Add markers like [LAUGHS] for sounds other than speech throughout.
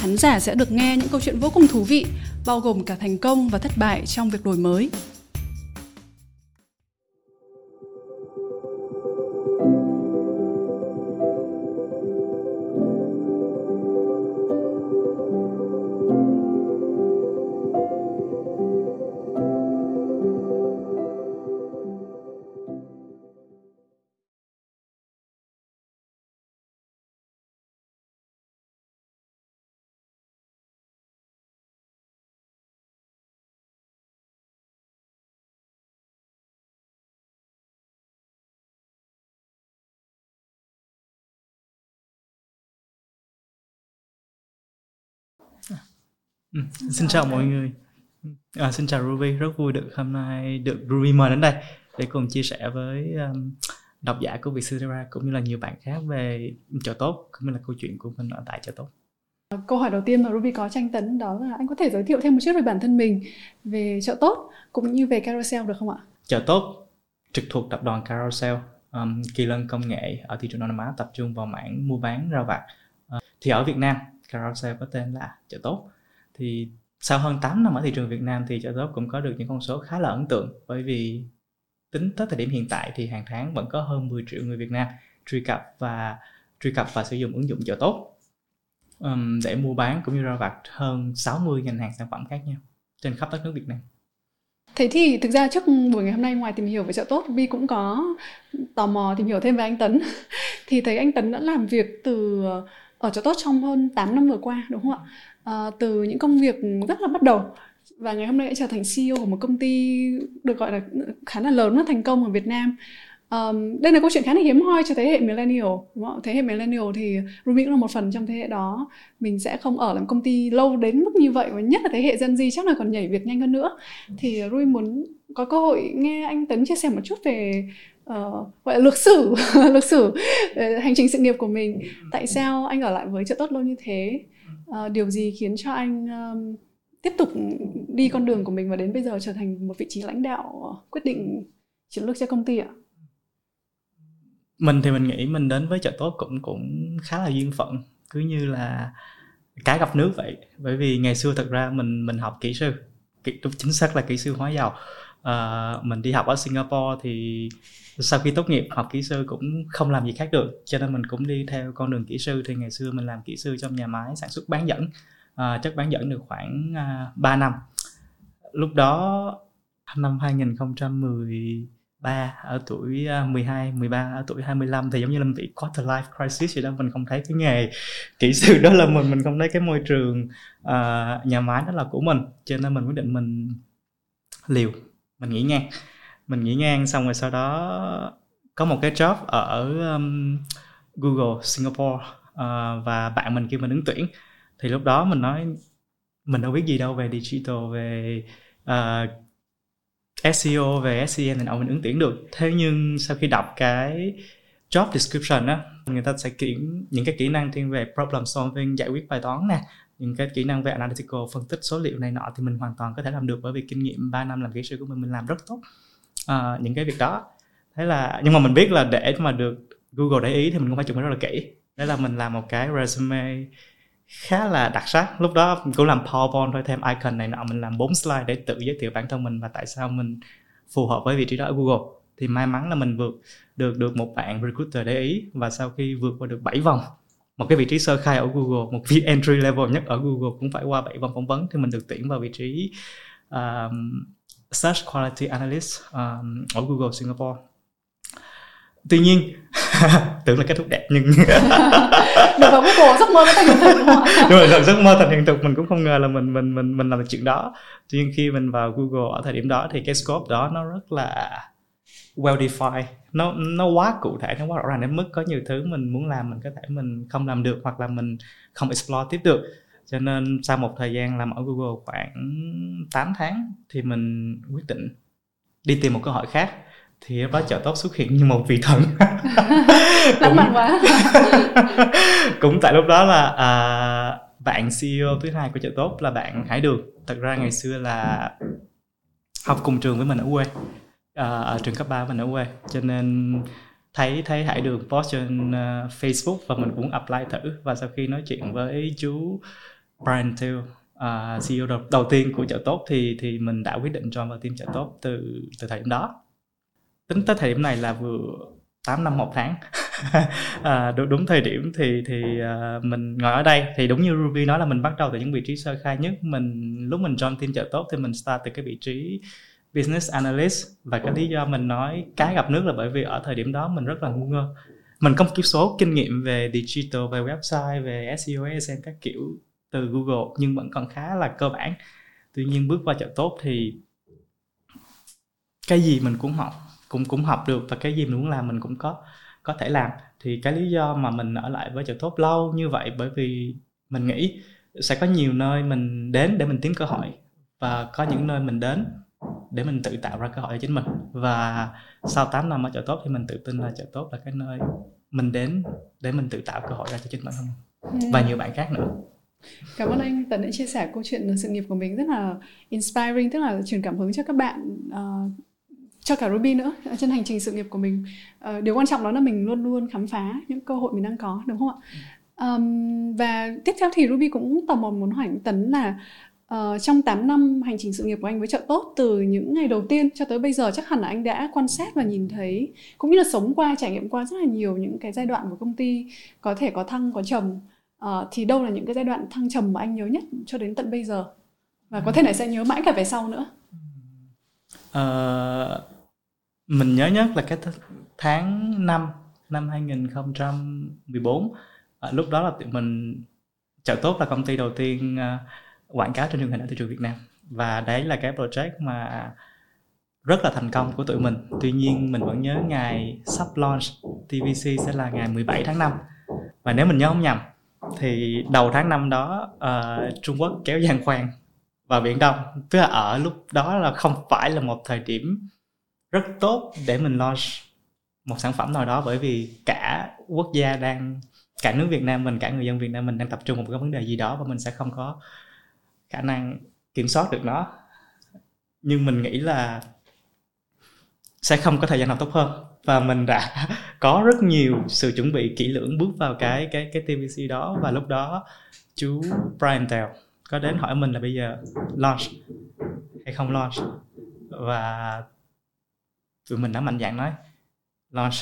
Khán giả sẽ được nghe những câu chuyện vô cùng thú vị, bao gồm cả thành công và thất bại trong việc đổi mới. Ừ, xin chào mọi người. À, xin chào Ruby rất vui được hôm nay được Ruby mời đến đây để cùng chia sẻ với um, độc giả của Vietcetera cũng như là nhiều bạn khác về chợ tốt cũng như là câu chuyện của mình ở tại chợ tốt. Câu hỏi đầu tiên mà Ruby có tranh tấn đó là anh có thể giới thiệu thêm một chút về bản thân mình về chợ tốt cũng như về Carousel được không ạ? Chợ tốt trực thuộc tập đoàn Carousel um, kỳ lân công nghệ ở thị trường Đông Nam Á tập trung vào mảng mua bán rau vặt. Uh, thì ở Việt Nam Carousel có tên là chợ tốt thì sau hơn 8 năm ở thị trường Việt Nam thì chợ tốt cũng có được những con số khá là ấn tượng bởi vì tính tới thời điểm hiện tại thì hàng tháng vẫn có hơn 10 triệu người Việt Nam truy cập và truy cập và sử dụng ứng dụng chợ tốt um, để mua bán cũng như ra vặt hơn 60 ngành hàng sản phẩm khác nhau trên khắp đất nước Việt Nam. Thế thì thực ra trước buổi ngày hôm nay ngoài tìm hiểu về chợ tốt, Vi cũng có tò mò tìm hiểu thêm về anh Tấn. [LAUGHS] thì thấy anh Tấn đã làm việc từ ờ, ở chợ tốt trong hơn 8 năm vừa qua đúng không ạ? Ờ, từ những công việc rất là bắt đầu. Và ngày hôm nay đã trở thành CEO của một công ty được gọi là khá là lớn và thành công ở Việt Nam. Um, đây là câu chuyện khá là hiếm hoi cho thế hệ millennial. Vâng Đúng không? thế hệ millennial thì Ruby cũng là một phần trong thế hệ đó. Mình sẽ không ở làm công ty lâu đến mức như vậy và nhất là thế hệ Gen Z chắc là còn nhảy việc nhanh hơn nữa. Thì Ruby muốn có cơ hội nghe anh Tấn chia sẻ một chút về uh, gọi là lược sử [LAUGHS] lược sử uh, hành trình sự nghiệp của mình. Tại sao anh ở lại với chợ tốt lâu như thế? Uh, điều gì khiến cho anh um, tiếp tục đi con đường của mình và đến bây giờ trở thành một vị trí lãnh đạo ờ, quyết định chiến lược cho công ty ạ? Mình thì mình nghĩ mình đến với chợ tốt cũng cũng khá là duyên phận cứ như là cá gặp nước vậy. Bởi vì ngày xưa thật ra mình mình học kỹ sư kỹ, chính xác là kỹ sư hóa dầu à, mình đi học ở Singapore thì sau khi tốt nghiệp học kỹ sư cũng không làm gì khác được. Cho nên mình cũng đi theo con đường kỹ sư. Thì ngày xưa mình làm kỹ sư trong nhà máy sản xuất bán dẫn. À, chất bán dẫn được khoảng à, 3 năm. Lúc đó năm 2013 ở tuổi à, 12, 13 ở tuổi 25 thì giống như là mình bị quarter life crisis vậy đó. Mình không thấy cái nghề kỹ sư đó là mình. Mình không thấy cái môi trường uh, nhà máy đó là của mình. Cho nên mình quyết định mình liều mình nghỉ ngang. Mình nghỉ ngang xong rồi sau đó có một cái job ở um, Google Singapore uh, và bạn mình kêu mình ứng tuyển. Thì lúc đó mình nói mình đâu biết gì đâu về digital về ờ, uh, SEO về SEM thì ông mình ứng tuyển được. Thế nhưng sau khi đọc cái job description á người ta sẽ kiểm những cái kỹ năng thiên về problem solving giải quyết bài toán nè những cái kỹ năng về analytical phân tích số liệu này nọ thì mình hoàn toàn có thể làm được bởi vì kinh nghiệm 3 năm làm kỹ sư của mình mình làm rất tốt uh, những cái việc đó. Thế là nhưng mà mình biết là để mà được Google để ý thì mình cũng phải chuẩn bị rất là kỹ. Đấy là mình làm một cái resume khá là đặc sắc. Lúc đó cũng làm powerpoint thôi thêm icon này nọ mình làm bốn slide để tự giới thiệu bản thân mình và tại sao mình phù hợp với vị trí đó ở Google. Thì may mắn là mình vượt được được một bạn recruiter để ý và sau khi vượt qua được 7 vòng một cái vị trí sơ khai ở Google một vị entry level nhất ở Google cũng phải qua 7 vòng phỏng vấn thì mình được tuyển vào vị trí um, search quality analyst um, ở Google Singapore. Tuy nhiên [LAUGHS] tưởng là kết thúc đẹp nhưng [LAUGHS] được vào Google giấc mơ thành hiện thực đúng không đúng rồi giấc mơ thành hiện thực mình cũng không ngờ là mình mình mình mình làm được chuyện đó. Tuy nhiên khi mình vào Google ở thời điểm đó thì cái scope đó nó rất là well defined. Nó nó quá cụ thể nó quá rõ ràng đến mức có nhiều thứ mình muốn làm mình có thể mình không làm được hoặc là mình không explore tiếp được. Cho nên sau một thời gian làm ở Google khoảng 8 tháng thì mình quyết định đi tìm một cơ hội khác. Thì đó chợ tốt xuất hiện như một vị thần. [LAUGHS] Mạn quá. [LAUGHS] Cũng tại lúc đó là à, bạn CEO thứ hai của chợ tốt là bạn Hải Đường. Thật ra ngày xưa là học cùng trường với mình ở quê À, ở trường cấp 3 mình ở quê. Cho nên thấy thấy Hải Đường post trên uh, Facebook và mình cũng apply thử. Và sau khi nói chuyện với chú Brian Till uh, à, CEO đầu, đầu tiên của chợ tốt thì thì mình đã quyết định join vào team chợ tốt từ từ thời điểm đó. Tính tới thời điểm này là vừa 8 năm một tháng. [LAUGHS] À, đúng, đúng thời điểm thì thì uh, mình ngồi ở đây. Thì đúng như Ruby nói là mình bắt đầu từ những vị trí sơ khai nhất. Mình lúc mình join team chợ tốt thì mình start từ cái vị trí business analyst. Và cái lý do mình nói cái gặp nước là bởi vì ở thời điểm đó mình rất là ngu ngơ. Mình có một cái số kinh nghiệm về digital về website về SEO SEM các kiểu từ Google nhưng vẫn còn khá là cơ bản. Tuy nhiên bước qua chợ tốt thì cái gì mình cũng học cũng cũng học được và cái gì mình muốn làm mình cũng có có thể làm. Thì cái lý do mà mình ở lại với chợ tốt lâu như vậy bởi vì mình nghĩ sẽ có nhiều nơi mình đến để mình tìm cơ hội và có những nơi mình đến để mình tự tạo ra cơ hội cho chính mình. Và sau 8 năm ở chợ tốt thì mình tự tin là chợ tốt là cái nơi mình đến để mình tự tạo cơ hội ra cho chính bản thân. Mình và nhiều bạn khác nữa. Cảm ơn anh Tấn đã chia sẻ câu chuyện sự nghiệp của mình rất là inspiring tức là truyền cảm hứng cho các bạn uh, cho cả Ruby nữa trên hành trình sự nghiệp của mình. Uh, điều quan trọng đó là mình luôn luôn khám phá những cơ hội mình đang có đúng không ạ? Um, và tiếp theo thì Ruby cũng tò mò muốn hỏi anh Tấn là uh, trong 8 năm hành trình sự nghiệp của anh với chợ tốt từ những ngày đầu tiên cho tới bây giờ chắc hẳn là anh đã quan sát và nhìn thấy cũng như là sống qua trải nghiệm qua rất là nhiều những cái giai đoạn của công ty có thể có thăng có trầm uh, ờ, thì đâu là những cái giai đoạn thăng trầm mà anh nhớ nhất cho đến tận bây giờ? Và có thể là sẽ nhớ mãi cả về sau nữa. Uh, mình nhớ nhất là cái tháng 5 năm 2014 uh, lúc đó là tụi mình chợ tốt là công ty đầu tiên uh, quảng cáo trên truyền hình ở thị trường Việt Nam. Và đấy là cái project mà rất là thành công của tụi mình. Tuy nhiên mình vẫn nhớ ngày sắp launch TVC sẽ là ngày 17 tháng 5 và nếu mình nhớ không nhầm thì đầu tháng 5 đó uh, Trung Quốc kéo giàn khoan vào Biển Đông. Tức là ở lúc đó là không phải là một thời điểm rất tốt để mình launch một sản phẩm nào đó bởi vì cả quốc gia đang cả nước Việt Nam mình cả người dân Việt Nam mình đang tập trung một cái vấn đề gì đó và mình sẽ không có khả năng kiểm soát được nó. Nhưng mình nghĩ là sẽ không có thời gian nào tốt hơn. Và mình đã [LAUGHS] có rất nhiều sự chuẩn bị kỹ lưỡng bước vào cái cái cái TVC đó. Và lúc đó chú Brian Tell có đến hỏi mình là bây giờ launch hay không launch. Và tụi mình đã mạnh dạn nói launch.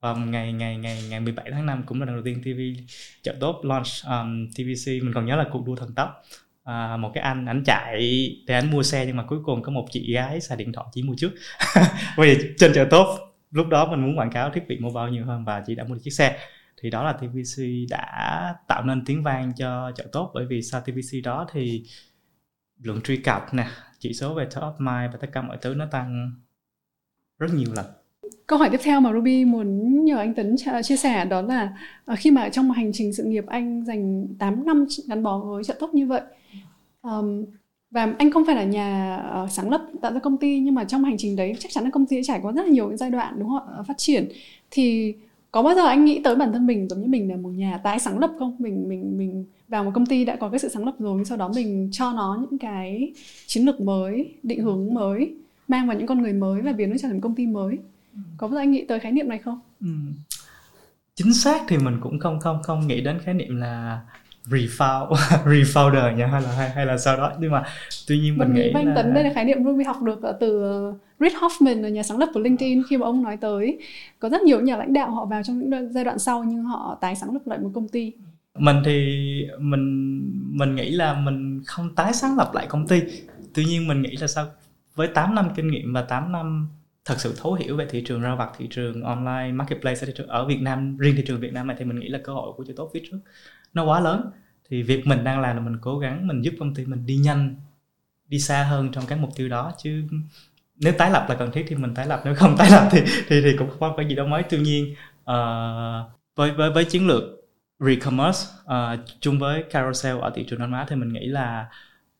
Và ngày ngày ngày ngày 17 tháng 5 cũng là lần đầu tiên TV chợ tốt launch um, TVC mình còn nhớ là cuộc đua thần tốc à, một cái anh ảnh chạy để anh mua xe nhưng mà cuối cùng có một chị gái xài điện thoại chỉ mua trước. [LAUGHS] Vì trên chợ tốt lúc đó mình muốn quảng cáo thiết bị mobile nhiều hơn và chị đã mua được chiếc xe. Thì đó là TVC đã tạo nên tiếng vang cho chợ tốt bởi vì sau TVC đó thì lượng truy cập nè chỉ số về top of mind và tất cả mọi thứ nó tăng rất nhiều lần. Câu hỏi tiếp theo mà Ruby muốn nhờ anh Tấn chia sẻ đó là ờ, khi mà trong một hành trình sự nghiệp anh dành 8 năm gắn bó với trợ tốt như vậy um, và anh không phải là nhà uh, sáng lập tạo ra công ty nhưng mà trong hành trình đấy chắc chắn là công ty đã trải qua rất là nhiều những giai đoạn đúng không ạ? Phát triển. Thì có bao giờ anh nghĩ tới bản thân mình giống như mình là một nhà tái sáng lập không? Mình mình mình vào một công ty đã có cái sự sáng lập rồi sau đó mình cho nó những cái chiến lược mới định hướng mới mang vào những con người mới và biến nó trở thành công ty mới. Ừ. có bao giờ anh nghĩ tới khái niệm này không? Ừ. chính xác thì mình cũng không không không nghĩ đến khái niệm là refound [LAUGHS] refounder nha hay là hay, hay là sau đó? Nhưng mà tuy nhiên mình, mình nghĩ là... tấn đây là khái niệm Ruby học được từ Reid Hoffman là nhà sáng lập của LinkedIn khi mà ông nói tới. Có rất nhiều nhà lãnh đạo họ vào trong những giai đoạn sau nhưng họ tái sáng lập lại một công ty. Mình thì mình mình nghĩ là mình không tái sáng lập lại công ty. Tuy nhiên mình nghĩ là sao? Với 8 năm kinh nghiệm và 8 năm thật sự thấu hiểu về thị trường rau vặt thị trường online marketplace ở, Việt Nam riêng thị trường Việt Nam này thì mình nghĩ là cơ hội của chữ tốt phía trước nó quá lớn. Thì việc mình đang làm là mình cố gắng mình giúp công ty mình đi nhanh đi xa hơn trong các mục tiêu đó. Chứ nếu tái lập là cần thiết thì mình tái lập nếu không tái lập thì thì thì cũng không có gì đâu mới. Tuy nhiên uh, với với với chiến lược re-commerce uh, chung với carousel ở thị trường Đông Á thì mình nghĩ là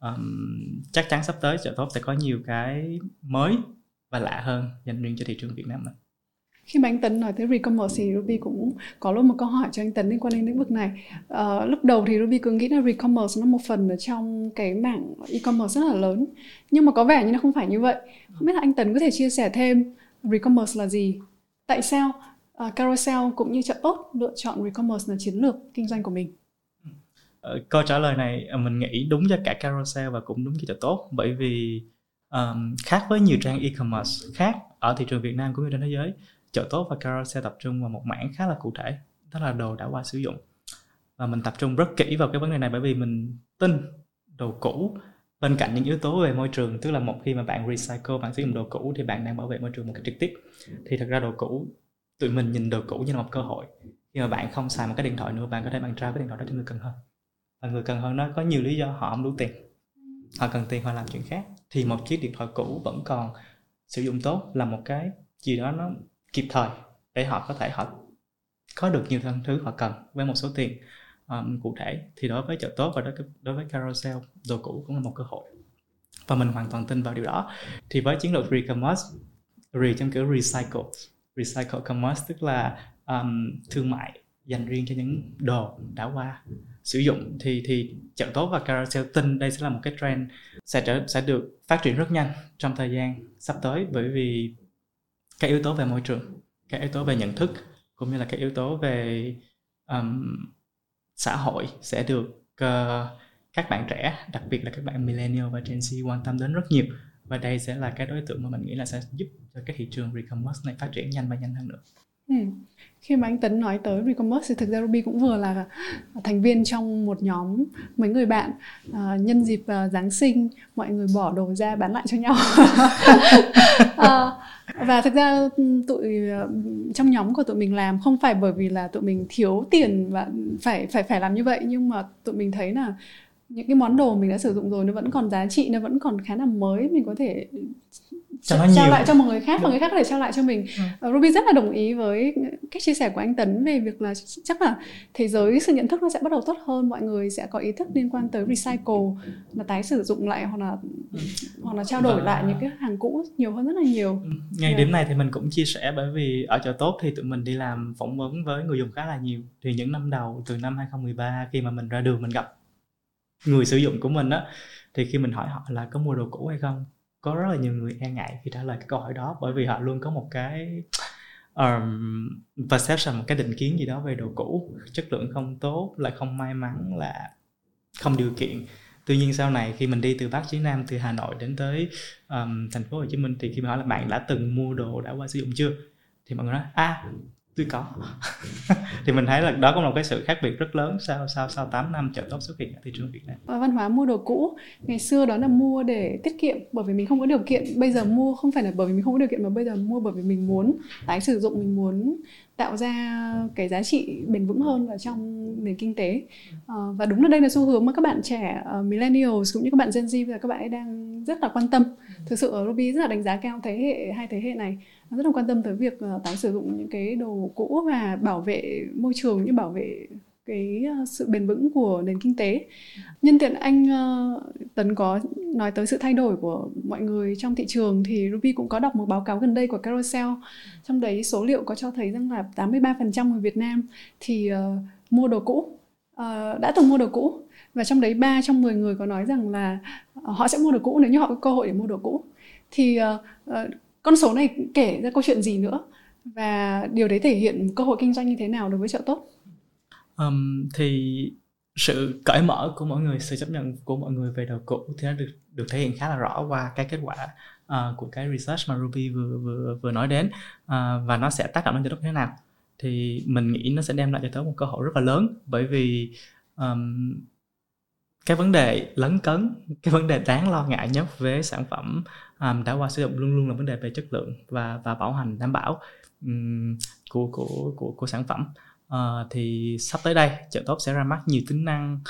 um, chắc chắn sắp tới chợ tốt sẽ có nhiều cái mới và lạ hơn dành riêng cho thị trường Việt Nam mình khi mà anh Tấn nói tới recommerce thì Ruby cũng có luôn một câu hỏi cho anh Tấn liên quan đến lĩnh vực này. à, lúc đầu thì Ruby cứ nghĩ là recommerce nó một phần ở trong cái mảng e-commerce rất là lớn, nhưng mà có vẻ như nó không phải như vậy. Không biết là anh Tấn có thể chia sẻ thêm recommerce là gì? Tại sao uh, Carousel cũng như chợ tốt lựa chọn recommerce là chiến lược kinh doanh của mình? Ờ, câu trả lời này mình nghĩ đúng cho cả Carousel và cũng đúng cho chợ tốt bởi vì um, khác với nhiều trang e-commerce khác ở thị trường Việt Nam cũng như trên thế giới chợ tốt và carousel tập trung vào một mảng khá là cụ thể, đó là đồ đã qua sử dụng. Và mình tập trung rất kỹ vào cái vấn đề này bởi vì mình tin đồ cũ bên cạnh những yếu tố về môi trường, tức là một khi mà bạn recycle, bạn sử dụng đồ cũ thì bạn đang bảo vệ môi trường một cách trực tiếp. Thì thật ra đồ cũ, tụi mình nhìn đồ cũ như là một cơ hội. Khi mà bạn không xài một cái điện thoại nữa, bạn có thể bạn trao cái điện thoại đó cho người cần hơn. Và người cần hơn nó có nhiều lý do họ không đủ tiền. Họ cần tiền, họ làm chuyện khác. Thì một chiếc điện thoại cũ vẫn còn sử dụng tốt là một cái gì đó nó kịp thời để họ có thể họ có được nhiều thứ họ cần với một số tiền um, cụ thể. Thì đối với chợ tốt và đối, đối với carousel đồ cũ cũng là một cơ hội. Và mình hoàn toàn tin vào điều đó. Thì với chiến lược re-commerce re trong kiểu recycle recycle commerce tức là um, thương mại dành riêng cho những đồ đã qua sử dụng thì thì chợ tốt và carousel tin đây sẽ là một cái trend sẽ trở sẽ được phát triển rất nhanh trong thời gian sắp tới bởi vì các yếu tố về môi trường các yếu tố về nhận thức cũng như là các yếu tố về um, xã hội sẽ được uh, các bạn trẻ đặc biệt là các bạn millennial và gen z quan tâm đến rất nhiều. Và đây sẽ là cái đối tượng mà mình nghĩ là sẽ giúp cho cái thị trường Recommerce này phát triển nhanh và nhanh hơn nữa. Ừ. Khi mà anh Tấn nói tới Recommerce thì thực ra Ruby cũng vừa là thành viên trong một nhóm mấy người bạn à, nhân dịp à, Giáng sinh mọi người bỏ đồ ra bán lại cho nhau [LAUGHS] à, và thực ra tụi à, trong nhóm của tụi mình làm không phải bởi vì là tụi mình thiếu tiền và phải phải phải làm như vậy nhưng mà tụi mình thấy là những cái món đồ mình đã sử dụng rồi nó vẫn còn giá trị nó vẫn còn khá là mới mình có thể cho trao nhiều. lại cho một người khác và người khác có thể trao lại cho mình ừ. Ruby rất là đồng ý với cách chia sẻ của anh Tấn về việc là chắc là thế giới sự nhận thức nó sẽ bắt đầu tốt hơn mọi người sẽ có ý thức liên quan tới recycle là tái sử dụng lại hoặc là ừ. hoặc là trao đổi và... lại những cái hàng cũ nhiều hơn rất là nhiều ừ. ngay yeah. điểm này thì mình cũng chia sẻ bởi vì ở chợ tốt thì tụi mình đi làm phỏng vấn với người dùng khá là nhiều thì những năm đầu từ năm 2013 khi mà mình ra đường mình gặp người sử dụng của mình á thì khi mình hỏi họ là có mua đồ cũ hay không có rất là nhiều người e ngại khi trả lời cái câu hỏi đó bởi vì họ luôn có một cái um, perception một cái định kiến gì đó về đồ cũ. Chất lượng không tốt lại không may mắn là không điều kiện. Tuy nhiên sau này khi mình đi từ bắc chí nam từ hà nội đến tới um, thành phố hồ chí minh thì khi mà hỏi là bạn đã từng mua đồ đã qua sử dụng chưa? Thì mọi người nói à tôi có. [LAUGHS] Thì mình thấy là đó có một cái sự khác biệt rất lớn sau sau sau 8 năm chợ tốt xuất hiện ở thị trường Việt Nam. Và văn hóa mua đồ cũ ngày xưa đó là mua để tiết kiệm bởi vì mình không có điều kiện. Bây giờ mua không phải là bởi vì mình không có điều kiện mà bây giờ mua bởi vì mình muốn tái sử dụng mình muốn tạo ra cái giá trị bền vững hơn ở trong nền kinh tế. À, và đúng là đây là xu hướng mà các bạn trẻ uh, millennials cũng như các bạn Gen Z bây giờ các bạn ấy đang rất là quan tâm. Thực sự ở Ruby rất là đánh giá cao thế hệ hai thế hệ này rất là quan tâm tới việc ờ, tái sử dụng những cái đồ cũ và bảo vệ môi trường như bảo vệ cái ờ, sự bền vững của nền kinh tế. Nhân tiện anh ờ, tấn có nói tới sự thay đổi của mọi người trong thị trường thì Ruby cũng có đọc một báo cáo gần đây của Carousel. Trong đấy số liệu có cho thấy rằng là 83% người Việt Nam thì uh, mua đồ cũ uh, đã từng mua đồ cũ. Và trong đấy 3 trong 10 người có nói rằng là họ sẽ mua đồ cũ nếu như họ có cơ hội để mua đồ cũ. Thì uh, con số này kể ra câu chuyện gì nữa? Và điều đấy thể hiện cơ hội kinh doanh như thế nào đối với chợ tốt? Um, thì sự cởi mở của mọi người sự chấp nhận của mọi người về đồ cũ thì nó được được thể hiện khá là rõ qua cái kết quả uh, của cái research mà Ruby vừa vừa vừa nói đến. Uh, và nó sẽ tác động đến cho tốt thế nào. Thì mình nghĩ nó sẽ đem lại cho tớ một cơ hội rất là lớn bởi vì um, cái vấn đề lấn cấn cái vấn đề đáng lo ngại nhất với sản phẩm um, đã qua sử dụng luôn luôn là vấn đề về chất lượng và và bảo hành đảm bảo um, của của của của sản phẩm. Uh, thì sắp tới đây chợ tốt sẽ ra mắt nhiều tính năng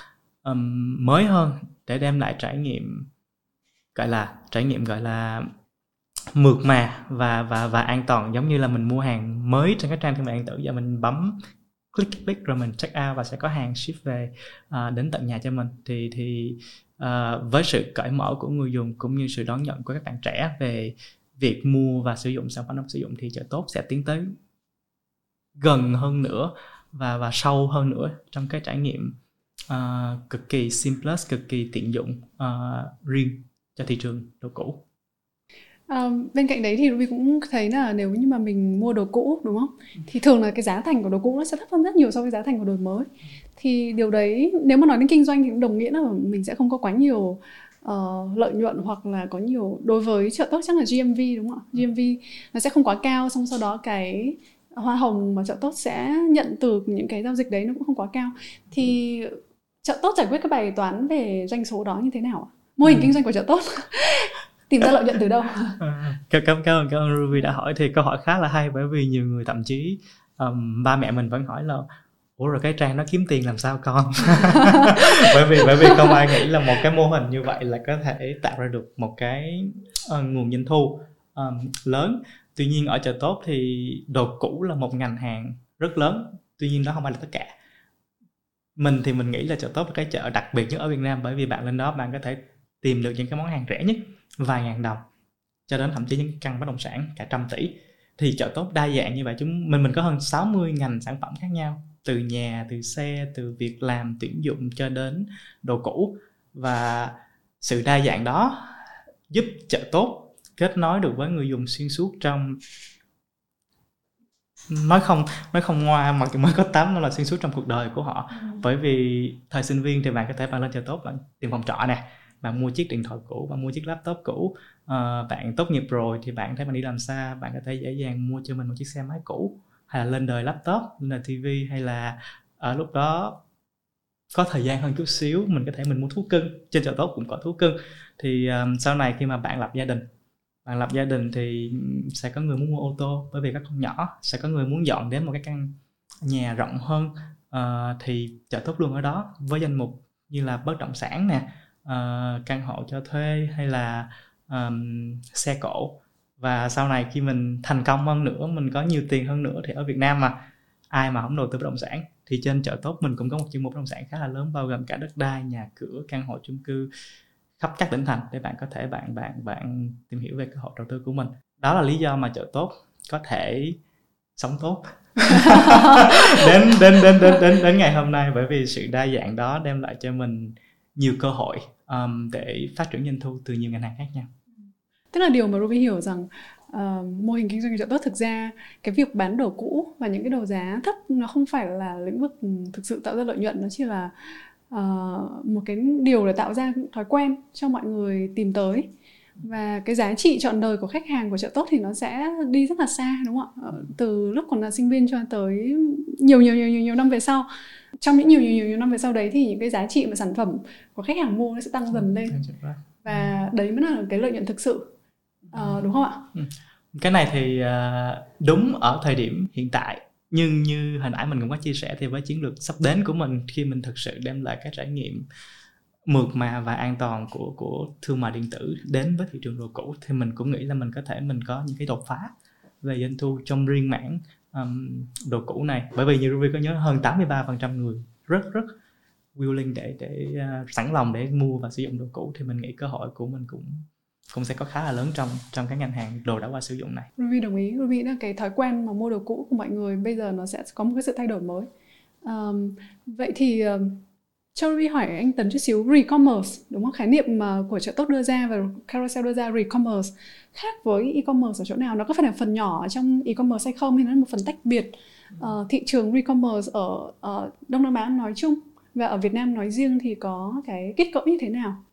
um, mới hơn để đem lại trải nghiệm gọi là trải nghiệm gọi là mượt mà và và và an toàn giống như là mình mua hàng mới trên các trang thương mại điện tử. Và mình bấm click click rồi mình check out và sẽ có hàng ship về uh, đến tận nhà cho mình. Thì thì uh, với sự cởi mở của người dùng cũng như sự đón nhận của các bạn trẻ về việc mua và sử dụng sản phẩm nông sử dụng thì chợ tốt sẽ tiến tới gần hơn nữa và và sâu hơn nữa trong cái trải nghiệm uh, cực kỳ simplest cực kỳ tiện dụng uh, riêng cho thị trường đồ cũ. À, bên cạnh đấy thì Ruby cũng thấy là nếu như mà mình mua đồ cũ đúng không? Thì thường là cái giá thành của đồ cũ nó sẽ thấp hơn rất nhiều so với giá thành của đồ mới. Thì điều đấy nếu mà nói đến kinh doanh thì cũng đồng nghĩa là mình sẽ không có quá nhiều uh, lợi nhuận hoặc là có nhiều đối với chợ tốt chắc là GMV đúng không ạ? GMV nó sẽ không quá cao xong sau đó cái hoa hồng mà chợ tốt sẽ nhận từ những cái giao dịch đấy nó cũng không quá cao. Thì chợ tốt giải quyết cái bài toán về doanh số đó như thế nào ạ? Mô hình ừ. kinh doanh của chợ tốt [LAUGHS] tìm ra lợi nhuận từ đâu? [LAUGHS] Cảm cảm cảm ơn cảm ơn Ruby đã hỏi. Thì câu hỏi khá là hay bởi vì nhiều người thậm chí um, ba mẹ mình vẫn hỏi là ủa rồi cái trang nó kiếm tiền làm sao con? [LAUGHS] Bởi vì bởi vì không ai nghĩ là một cái mô hình như vậy là có thể tạo ra được một cái uh, nguồn doanh thu um, lớn. Tuy nhiên ở chợ tốt thì đồ cũ là một ngành hàng rất lớn tuy nhiên đó không phải là tất cả. Mình thì mình nghĩ là chợ tốt là cái chợ đặc biệt nhất ở Việt Nam bởi vì bạn lên đó bạn có thể tìm được những cái món hàng rẻ nhất vài ngàn đồng. Cho đến thậm chí những căn bất động sản cả trăm tỷ. Thì chợ tốt đa dạng như vậy chúng mình mình có hơn 60 ngành sản phẩm khác nhau. Từ nhà từ xe từ việc làm tuyển dụng cho đến đồ cũ. Và sự đa dạng đó giúp chợ tốt kết nối được với người dùng xuyên suốt trong nói không nói không ngoa mà mới có 8 năm là xuyên suốt trong cuộc đời của họ. Ừ. bởi vì thời sinh viên thì bạn có thể bạn lên chợ tốt bạn tìm phòng trọ nè bạn mua chiếc điện thoại cũ bạn mua chiếc laptop cũ. Uh, bạn tốt nghiệp rồi thì bạn thấy bạn đi làm xa bạn có thể dễ dàng mua cho mình một chiếc xe máy cũ hay là lên đời laptop lên đời tv hay là ở lúc đó có thời gian hơn chút xíu mình có thể mình mua thú cưng. Trên chợ tốt cũng có thú cưng. Thì um, sau này khi mà bạn lập gia đình bạn lập gia đình thì sẽ có người muốn mua ô tô bởi vì các con nhỏ sẽ có người muốn dọn đến một cái căn nhà rộng hơn. Uh, thì chợ tốt luôn ở đó với danh mục như là bất động sản nè uh, căn hộ cho thuê hay là um, xe cổ và sau này khi mình thành công hơn nữa mình có nhiều tiền hơn nữa thì ở Việt Nam mà ai mà không đầu tư bất động sản thì trên chợ tốt mình cũng có một chuyên mục bất động sản khá là lớn bao gồm cả đất đai nhà cửa căn hộ chung cư khắp các tỉnh thành để bạn có thể bạn bạn bạn tìm hiểu về cơ hội đầu tư của mình. Đó là lý do mà chợ tốt có thể sống tốt. [LAUGHS] Đến đến đến đến đến đến ngày hôm nay bởi vì sự đa dạng đó đem lại cho mình nhiều cơ hội um, để phát triển doanh thu từ nhiều ngành hàng khác nhau. Tức là điều mà Ruby hiểu rằng uh, mô hình kinh doanh chợ tốt thực ra cái việc bán đồ cũ và những cái đồ giá thấp nó không phải là lĩnh vực ừ, thực sự tạo ra lợi nhuận nó chỉ là uh, một cái điều để tạo ra thói quen cho mọi người tìm tới. Và cái giá trị chọn đời của khách hàng của chợ tốt thì nó sẽ đi rất là xa đúng không ạ? Ờ, từ lúc còn là sinh viên cho tới nhiều nhiều nhiều nhiều nhiều năm về sau trong những nhiều nhiều nhiều, năm về sau đấy thì những cái giá trị mà sản phẩm của khách hàng mua nó sẽ tăng dần lên. Và đấy mới là cái lợi nhuận thực sự. Uh, đúng không ạ? Ừ. cái này thì uh, đúng ở thời điểm hiện tại nhưng như hồi nãy mình cũng có chia sẻ thì với chiến lược sắp đến của mình khi mình thực sự đem lại cái trải nghiệm mượt mà và an toàn của của thương mại điện tử đến với thị trường đồ cũ thì mình cũng nghĩ là mình có thể mình có những cái đột phá về doanh thu trong riêng mảng um, đồ cũ này bởi vì như Ruby có nhớ hơn 83% người rất rất willing để để uh, sẵn lòng để mua và sử dụng đồ cũ thì mình nghĩ cơ hội của mình cũng cũng sẽ có khá là lớn trong trong cái ngành hàng đồ đã qua sử dụng này. Ruby đồng ý. Ruby là cái thói quen mà mua đồ cũ của mọi người bây giờ nó sẽ có một cái sự thay đổi mới. Um, vậy thì um, cho Ruby hỏi anh Tấn chút xíu re-commerce đúng không? Khái niệm mà của chợ tốt đưa ra và Carousel đưa ra re-commerce khác với e-commerce ở chỗ nào? Nó có phải là phần nhỏ trong e-commerce hay không hay nó là một phần tách biệt uh, thị trường re-commerce ở uh, Đông Nam Á nói chung và ở Việt Nam nói riêng thì có cái kết cấu như thế nào?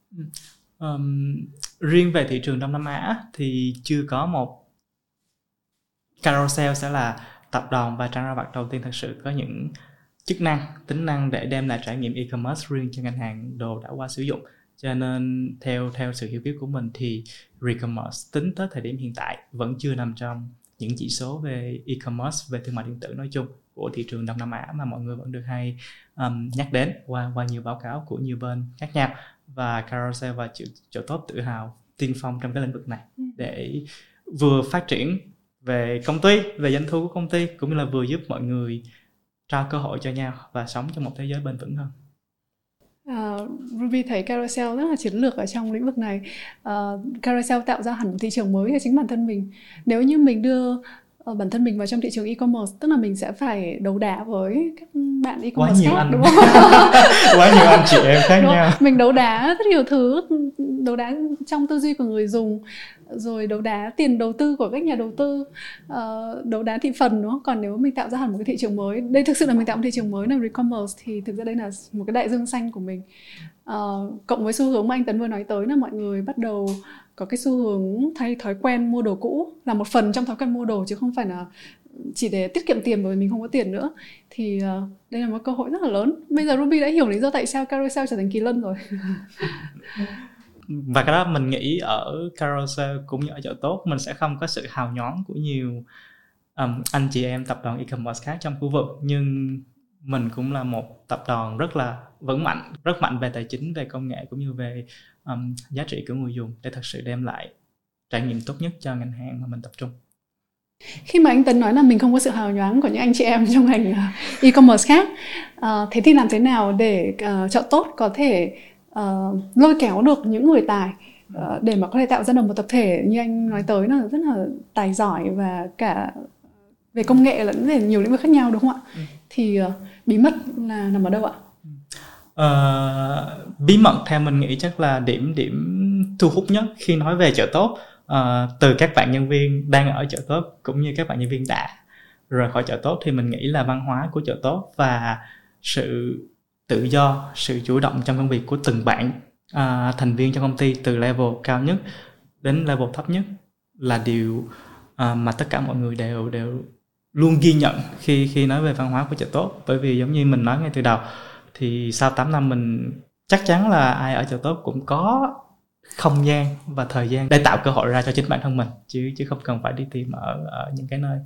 Um, riêng về thị trường Đông Nam Á thì chưa có một Carousel sẽ là tập đoàn và trang ra bạc đầu tiên thật sự có những chức năng tính năng để đem lại trải nghiệm e-commerce riêng cho ngành hàng đồ đã qua sử dụng cho nên theo theo sự hiểu biết của mình thì re-commerce tính tới thời điểm hiện tại vẫn chưa nằm trong những chỉ số về e-commerce về thương mại điện tử nói chung của thị trường Đông Nam Á mà mọi người vẫn được hay um, nhắc đến qua qua nhiều báo cáo của nhiều bên khác nhau và Carousel và chỗ, chỗ tốt tự hào tiên phong trong cái lĩnh vực này ừ. để vừa phát triển về công ty về doanh thu của công ty cũng như là vừa giúp mọi người trao cơ hội cho nhau và sống trong một thế giới bền vững hơn Uh, Ruby thấy Carousel rất là chiến lược ở trong lĩnh vực này. Uh, Carousel tạo ra hẳn một thị trường mới cho chính bản thân mình. Nếu như mình đưa uh, bản thân mình vào trong thị trường e-commerce, tức là mình sẽ phải đấu đá với các bạn e-commerce khác, anh. đúng không? [LAUGHS] quá nhiều anh chị em khác nhau. Mình đấu đá rất nhiều thứ, đấu đá trong tư duy của người dùng rồi đấu đá tiền đầu tư của các nhà đầu tư uh, đấu đá thị phần đúng không? Còn nếu mình tạo ra hẳn một cái thị trường mới đây thực sự là mình tạo một thị trường mới là e-commerce thì thực ra đây là một cái đại dương xanh của mình. Uh, cộng với xu hướng mà anh tấn vừa nói tới là mọi người bắt đầu có cái xu hướng thay thói quen mua đồ cũ là một phần trong thói quen mua đồ chứ không phải là chỉ để tiết kiệm tiền bởi vì mình không có tiền nữa. Thì uh, đây là một cơ hội rất là lớn. Bây giờ Ruby đã hiểu lý do tại sao Carousel trở thành kỳ lân rồi. [LAUGHS] và cái đó mình nghĩ ở carousel cũng như ở chỗ tốt mình sẽ không có sự hào nhoáng của nhiều um, anh chị em tập đoàn e-commerce khác trong khu vực. Nhưng mình cũng là một tập đoàn rất là vững mạnh rất mạnh về tài chính về công nghệ cũng như về um, giá trị của người dùng để thật sự đem lại trải nghiệm tốt nhất cho ngành hàng mà mình tập trung. Khi mà anh Tấn nói là mình không có sự hào nhoáng của những anh chị em [LAUGHS] trong ngành uh, e-commerce khác uh, thế thì làm thế nào để uh, chợ tốt có thể uh, lôi kéo được những người tài uh, để mà có thể tạo ra được một tập thể như anh nói tới là rất là tài giỏi và cả về công nghệ lẫn về nhiều lĩnh vực khác nhau đúng không ạ? Ừ. Thì uh, bí mật là nằm ở đâu ạ? Uh, bí mật theo mình nghĩ chắc là điểm điểm thu hút nhất khi nói về chợ tốt uh, từ các bạn nhân viên đang ở chợ tốt cũng như các bạn nhân viên đã rời khỏi chợ tốt thì mình nghĩ là văn hóa của chợ tốt và sự tự do sự chủ động trong công việc của từng bạn à, thành viên trong công ty từ level cao nhất đến level thấp nhất là điều à, mà tất cả mọi người đều đều luôn ghi nhận khi khi nói về văn hóa của chợ tốt. Bởi vì giống như mình nói ngay từ đầu thì sau 8 năm mình chắc chắn là ai ở chợ tốt cũng có không gian và thời gian để tạo cơ hội ra cho chính bản thân mình chứ chứ không cần phải đi tìm ở, ở những cái nơi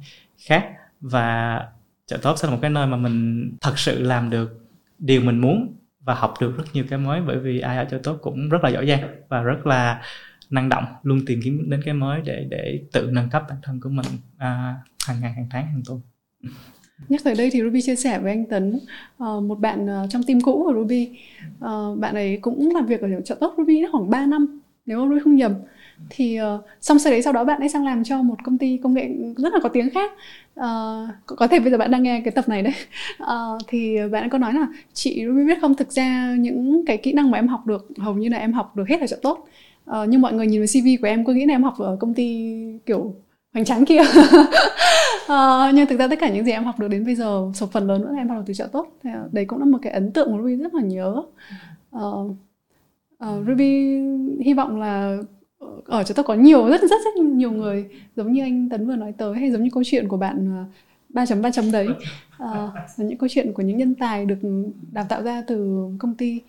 khác. Và chợ tốt sẽ là một cái nơi mà mình thật sự làm được điều mình muốn và học được rất nhiều cái mới bởi vì ai ở chỗ tốt cũng rất là giỏi giang và rất là năng động luôn tìm kiếm đến cái mới để để tự nâng cấp bản thân của mình à, hàng ngày hàng tháng hàng tuần. Nhắc tới đây thì Ruby chia sẻ với anh Tấn ờ, một bạn ờ, trong team cũ của Ruby. Ờ, bạn ấy cũng làm việc ở chợ tốt Ruby khoảng 3 năm nếu Ruby không nhầm thì uh, xong sau đấy sau đó bạn ấy sang làm cho một công ty công nghệ rất là có tiếng khác. Uh, có thể bây giờ bạn đang nghe cái tập này đấy. Uh, thì bạn ấy có nói là chị Ruby biết không? Thực ra những cái kỹ năng mà em học được hầu như là em học được hết là chỗ tốt. Uh, nhưng mọi người nhìn vào CV của em cứ nghĩ là em học ở công ty kiểu hoành tráng kia. Uh, [LAUGHS] nhưng thực ra tất cả những gì em học được đến bây giờ số phần lớn nữa là em học được từ chợ tốt. Thì, uh, đấy cũng là một cái ấn tượng của Ruby rất là nhớ. Uh, uh, Ruby hy vọng là ở chỗ tôi có nhiều rất rất rất nhiều người giống như anh Tấn vừa nói tới hay giống như câu chuyện của bạn à, ba chấm ba chấm đấy. [LAUGHS] À, những câu chuyện của những nhân tài được đào tạo ra từ công ty.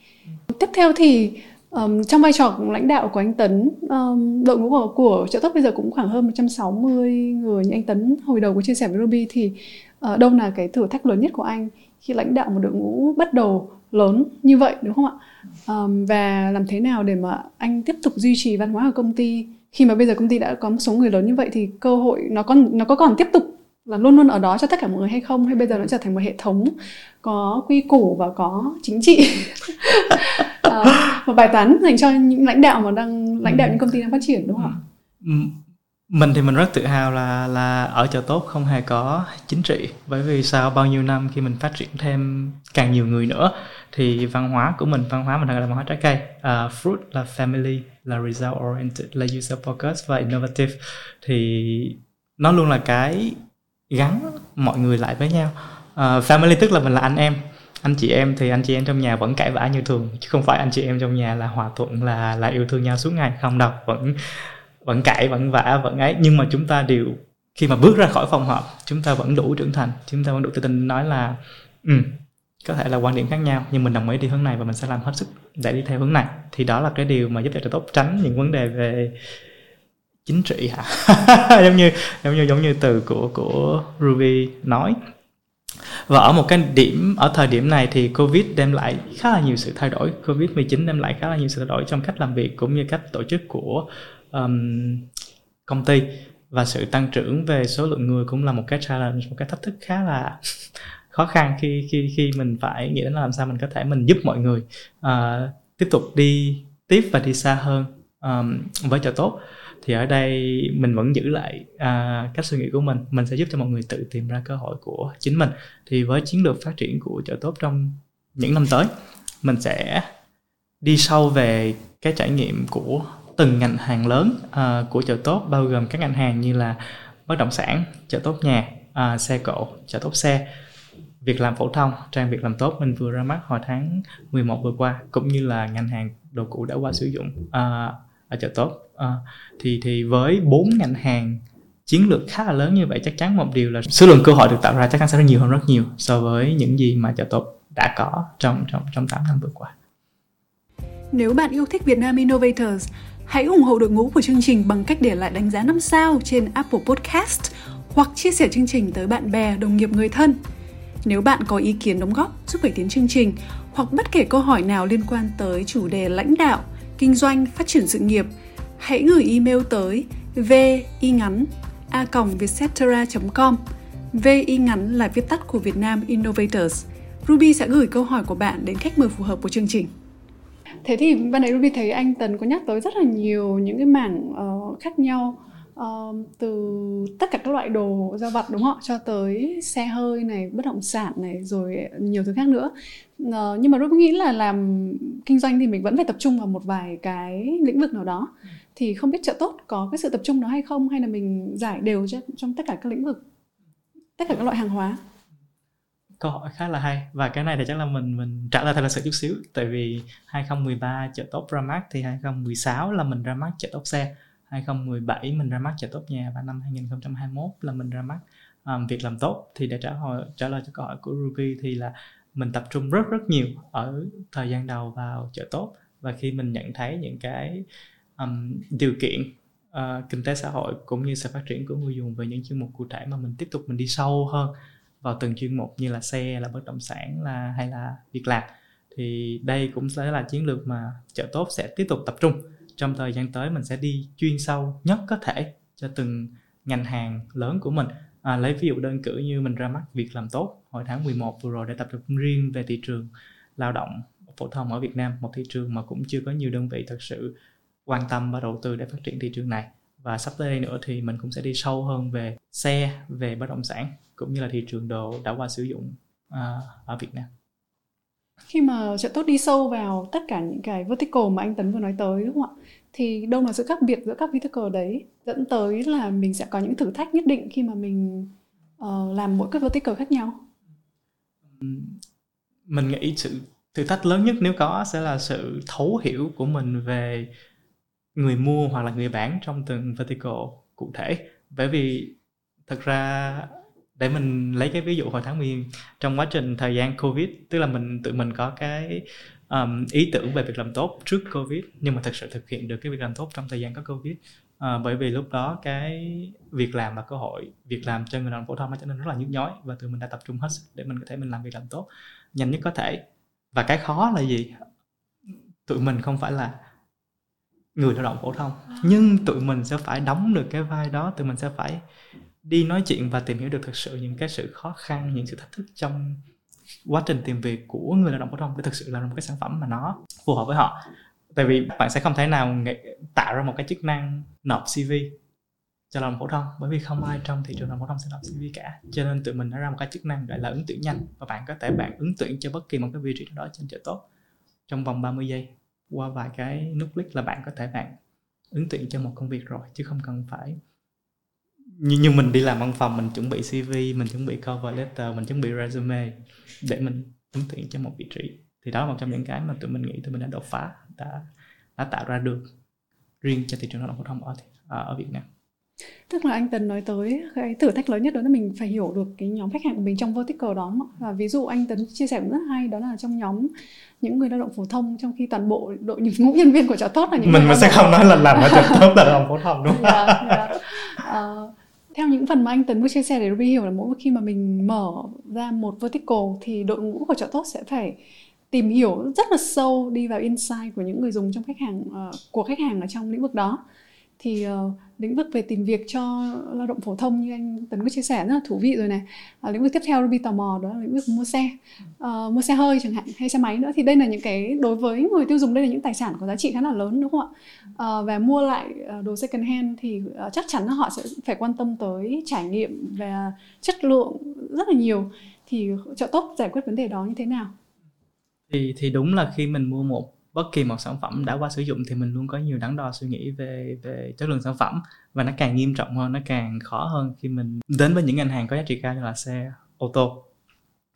Tiếp theo thì um, trong vai trò lãnh đạo của anh Tấn um, đội ngũ của, của trợ tốc bây giờ cũng khoảng hơn 160 người. Như anh Tấn hồi đầu có chia sẻ với Ruby thì uh, đâu là cái thử thách lớn nhất của anh khi lãnh đạo một đội ngũ bắt đầu lớn như vậy đúng không ạ? Um, và làm thế nào để mà anh tiếp tục duy trì văn hóa ở công ty? Khi mà bây giờ công ty đã có một số người lớn như vậy thì cơ hội nó còn nó có còn tiếp tục là luôn luôn ở đó cho tất cả mọi người hay không? Hay bây giờ nó trở thành một hệ thống có quy củ và có chính trị? Uh, [LAUGHS] một bài toán dành cho những lãnh đạo mà đang lãnh đạo những công ty đang phát triển đúng không ạ mình thì mình rất tự hào là là ở chợ tốt không hề có chính trị. Bởi vì sau bao nhiêu năm khi mình phát triển thêm càng nhiều người nữa thì văn hóa của mình văn hóa mình là văn hóa trái cây. Uh, fruit là family là result oriented là user focused và innovative. Thì nó luôn là cái gắn mọi người lại với nhau. Uh, family tức là mình là anh em. Anh chị em thì anh chị em trong nhà vẫn cãi vã như thường chứ không phải anh chị em trong nhà là hòa thuận là là yêu thương nhau suốt ngày không đâu. Vẫn vẫn cãi, vẫn vã, vẫn ấy. Nhưng mà chúng ta đều, khi mà bước ra khỏi phòng họp, chúng ta vẫn đủ trưởng thành. Chúng ta vẫn đủ tự tin nói là ừ có thể là quan điểm khác nhau, nhưng mình đồng ý đi hướng này và mình sẽ làm hết sức để đi theo hướng này. Thì đó là cái điều mà giúp cho tốt tránh những vấn đề về chính trị hả? [LAUGHS] Giống như giống như giống như từ của của Ruby nói. Và ở một cái điểm, ở thời điểm này thì Covid đem lại khá là nhiều sự thay đổi. Covid 19 đem lại khá là nhiều sự thay đổi trong cách làm việc cũng như cách tổ chức của um, công ty. Và sự tăng trưởng về số lượng người cũng là một cái challenge một cái thách thức khá là [LAUGHS] khó khăn khi khi khi mình phải nghĩ đến là làm sao mình có thể mình giúp mọi người uh, tiếp tục đi tiếp và đi xa hơn um, với chợ tốt. Thì ở đây mình vẫn giữ lại uh, cách suy nghĩ của mình. Mình sẽ giúp cho mọi người tự tìm ra cơ hội của chính mình. Thì với chiến lược phát triển của chợ tốt trong những năm tới mình sẽ đi sâu về cái trải nghiệm của từng ngành hàng lớn uh, của chợ tốt bao gồm các ngành hàng như là bất động sản chợ tốt nhà uh, xe cộ chợ tốt xe việc làm phổ thông trang việc làm tốt mình vừa ra mắt hồi tháng 11 vừa qua cũng như là ngành hàng đồ cũ đã qua sử dụng uh, ở chợ tốt uh, thì thì với bốn ngành hàng chiến lược khá là lớn như vậy chắc chắn một điều là số lượng cơ hội được tạo ra chắc chắn sẽ nhiều hơn rất nhiều so với những gì mà chợ tốt đã có trong trong trong 8 năm vừa qua. Nếu bạn yêu thích Việt Nam Innovators, hãy ủng hộ đội ngũ của chương trình bằng cách để lại đánh giá 5 sao trên Apple Podcast hoặc chia sẻ chương trình tới bạn bè, đồng nghiệp, người thân. Nếu bạn có ý kiến đóng góp giúp cải tiến chương trình hoặc bất kể câu hỏi nào liên quan tới chủ đề lãnh đạo, kinh doanh, phát triển sự nghiệp, hãy gửi email tới vi ngắn a vietcetera.com VI ngắn là viết tắt của Việt Nam Innovators. Ruby sẽ gửi câu hỏi của bạn đến khách mời phù hợp của chương trình. Thế thì ban nãy Ruby thấy anh Tần có nhắc tới rất là nhiều những cái mảng uh, khác nhau uh, từ tất cả các loại đồ gia vặt đúng không cho tới xe hơi này bất động sản này rồi nhiều thứ khác nữa. Uh, nhưng mà Ruby nghĩ là làm kinh doanh thì mình vẫn phải tập trung vào một vài cái lĩnh vực nào đó. Thì không biết chợ tốt có cái sự tập trung đó hay không hay là mình giải đều cho, trong tất cả các lĩnh vực tất cả các loại hàng hóa? Câu hỏi khá là hay. Và cái này thì chắc là mình mình trả lời thật là sự chút xíu. Tại vì 2013 chợ tốt ra mắt thì 2016 là mình ra mắt chợ tốt xe. 2017 mình ra mắt chợ tốt nhà. Và năm 2021 là mình ra mắt um, việc làm tốt. Thì để trả lời trả lời cho câu hỏi của Ruby thì là mình tập trung rất rất nhiều ở thời gian đầu vào chợ tốt. Và khi mình nhận thấy những cái um, điều kiện uh, kinh tế xã hội cũng như sự phát triển của người dùng về những chuyên mục cụ thể mà mình tiếp tục mình đi sâu hơn vào từng chuyên mục như là xe là bất động sản là hay là việc làm. Thì đây cũng sẽ là chiến lược mà chợ tốt sẽ tiếp tục tập trung. Trong thời gian tới mình sẽ đi chuyên sâu nhất có thể cho từng ngành hàng lớn của mình. À, lấy ví dụ đơn cử như mình ra mắt việc làm tốt hồi tháng 11 vừa rồi để tập trung riêng về thị trường lao động phổ thông ở Việt Nam một thị trường mà cũng chưa có nhiều đơn vị thật sự quan tâm và đầu tư để phát triển thị trường này. Và sắp tới đây nữa thì mình cũng sẽ đi sâu hơn về xe về bất động sản cũng như là thị trường đồ đã qua sử dụng uh, ở Việt Nam. Khi mà trợ tốt đi sâu vào tất cả những cái vertical mà anh Tấn vừa nói tới đúng không ạ? Thì đâu là sự khác biệt giữa các vertical đấy dẫn tới là mình sẽ có những thử thách nhất định khi mà mình uh, làm mỗi các vertical khác nhau? Mình nghĩ sự thử thách lớn nhất nếu có sẽ là sự thấu hiểu của mình về người mua hoặc là người bán trong từng vertical cụ thể. Bởi vì thật ra để mình lấy cái ví dụ hồi tháng 10 trong quá trình thời gian covid tức là mình tự mình có cái um, ý tưởng về việc làm tốt trước covid nhưng mà thật sự thực hiện được cái việc làm tốt trong thời gian có covid. À, bởi vì lúc đó cái việc làm và cơ hội việc làm cho người lao động phổ thông nó trở nên rất là nhức nhói và tụi mình đã tập trung hết để mình có thể mình làm việc làm tốt nhanh nhất có thể. Và cái khó là gì? Tụi mình không phải là người lao động phổ thông nhưng tụi mình sẽ phải đóng được cái vai đó tụi mình sẽ phải đi nói chuyện và tìm hiểu được thực sự những cái sự khó khăn, những sự thách thức trong quá trình tìm việc của người lao động phổ thông để thực sự là một cái sản phẩm mà nó phù hợp với họ. Tại vì bạn sẽ không thể nào tạo ra một cái chức năng nộp cv cho lao động phổ thông, bởi vì không ai trong thị trường lao động phổ thông sẽ nộp cv cả. Cho nên tụi mình đã ra một cái chức năng gọi là ứng tuyển nhanh, và bạn có thể bạn ứng tuyển cho bất kỳ một cái vị trí nào đó trên chợ tốt trong vòng 30 giây. Qua vài cái nút click là bạn có thể bạn ứng tuyển cho một công việc rồi, chứ không cần phải như, như mình đi làm văn phòng mình chuẩn bị CV mình chuẩn bị cover letter mình chuẩn bị resume để mình ứng tuyển cho một vị trí. Thì đó là một trong những cái mà tụi mình nghĩ tụi mình đã đột phá đã đã tạo ra được riêng cho thị trường lao động phổ thông ở ở Việt Nam tức là anh Tấn nói tới cái thử thách lớn nhất đó là mình phải hiểu được cái nhóm khách hàng của mình trong vertical đó và ví dụ anh Tấn chia sẻ cũng rất hay đó là trong nhóm những người lao động phổ thông trong khi toàn bộ đội ngũ nhân viên của chợ tốt là những mình mà sẽ không nói là làm ở chợ [LAUGHS] tốt là lao động phổ thông đúng không? yeah, yeah. Uh, theo những phần mà anh Tấn vừa chia sẻ để Ruby hiểu là mỗi khi mà mình mở ra một vertical thì đội ngũ của chợ tốt sẽ phải tìm hiểu rất là sâu đi vào insight của những người dùng trong khách hàng uh, của khách hàng ở trong lĩnh vực đó thì uh, lĩnh vực về tìm việc cho lao động phổ thông như anh Tấn có chia sẻ rất là thú vị rồi này. À, lĩnh vực tiếp theo Ruby tò mò đó là lĩnh vực mua xe. Uh, mua xe hơi chẳng hạn hay xe máy nữa. Thì đây là những cái đối với người tiêu dùng đây là những tài sản có giá trị khá là lớn đúng không ạ? Uh, và mua lại đồ second hand thì uh, chắc chắn là họ sẽ phải quan tâm tới trải nghiệm và chất lượng rất là nhiều. Thì chợ tốt giải quyết vấn đề đó như thế nào? Thì thì đúng là khi mình mua một bất kỳ một sản phẩm đã qua sử dụng thì mình luôn có nhiều đắn đo suy nghĩ về về chất lượng sản phẩm. Và nó càng nghiêm trọng hơn nó càng khó hơn khi mình đến với những ngành hàng có giá trị cao như là xe ô tô.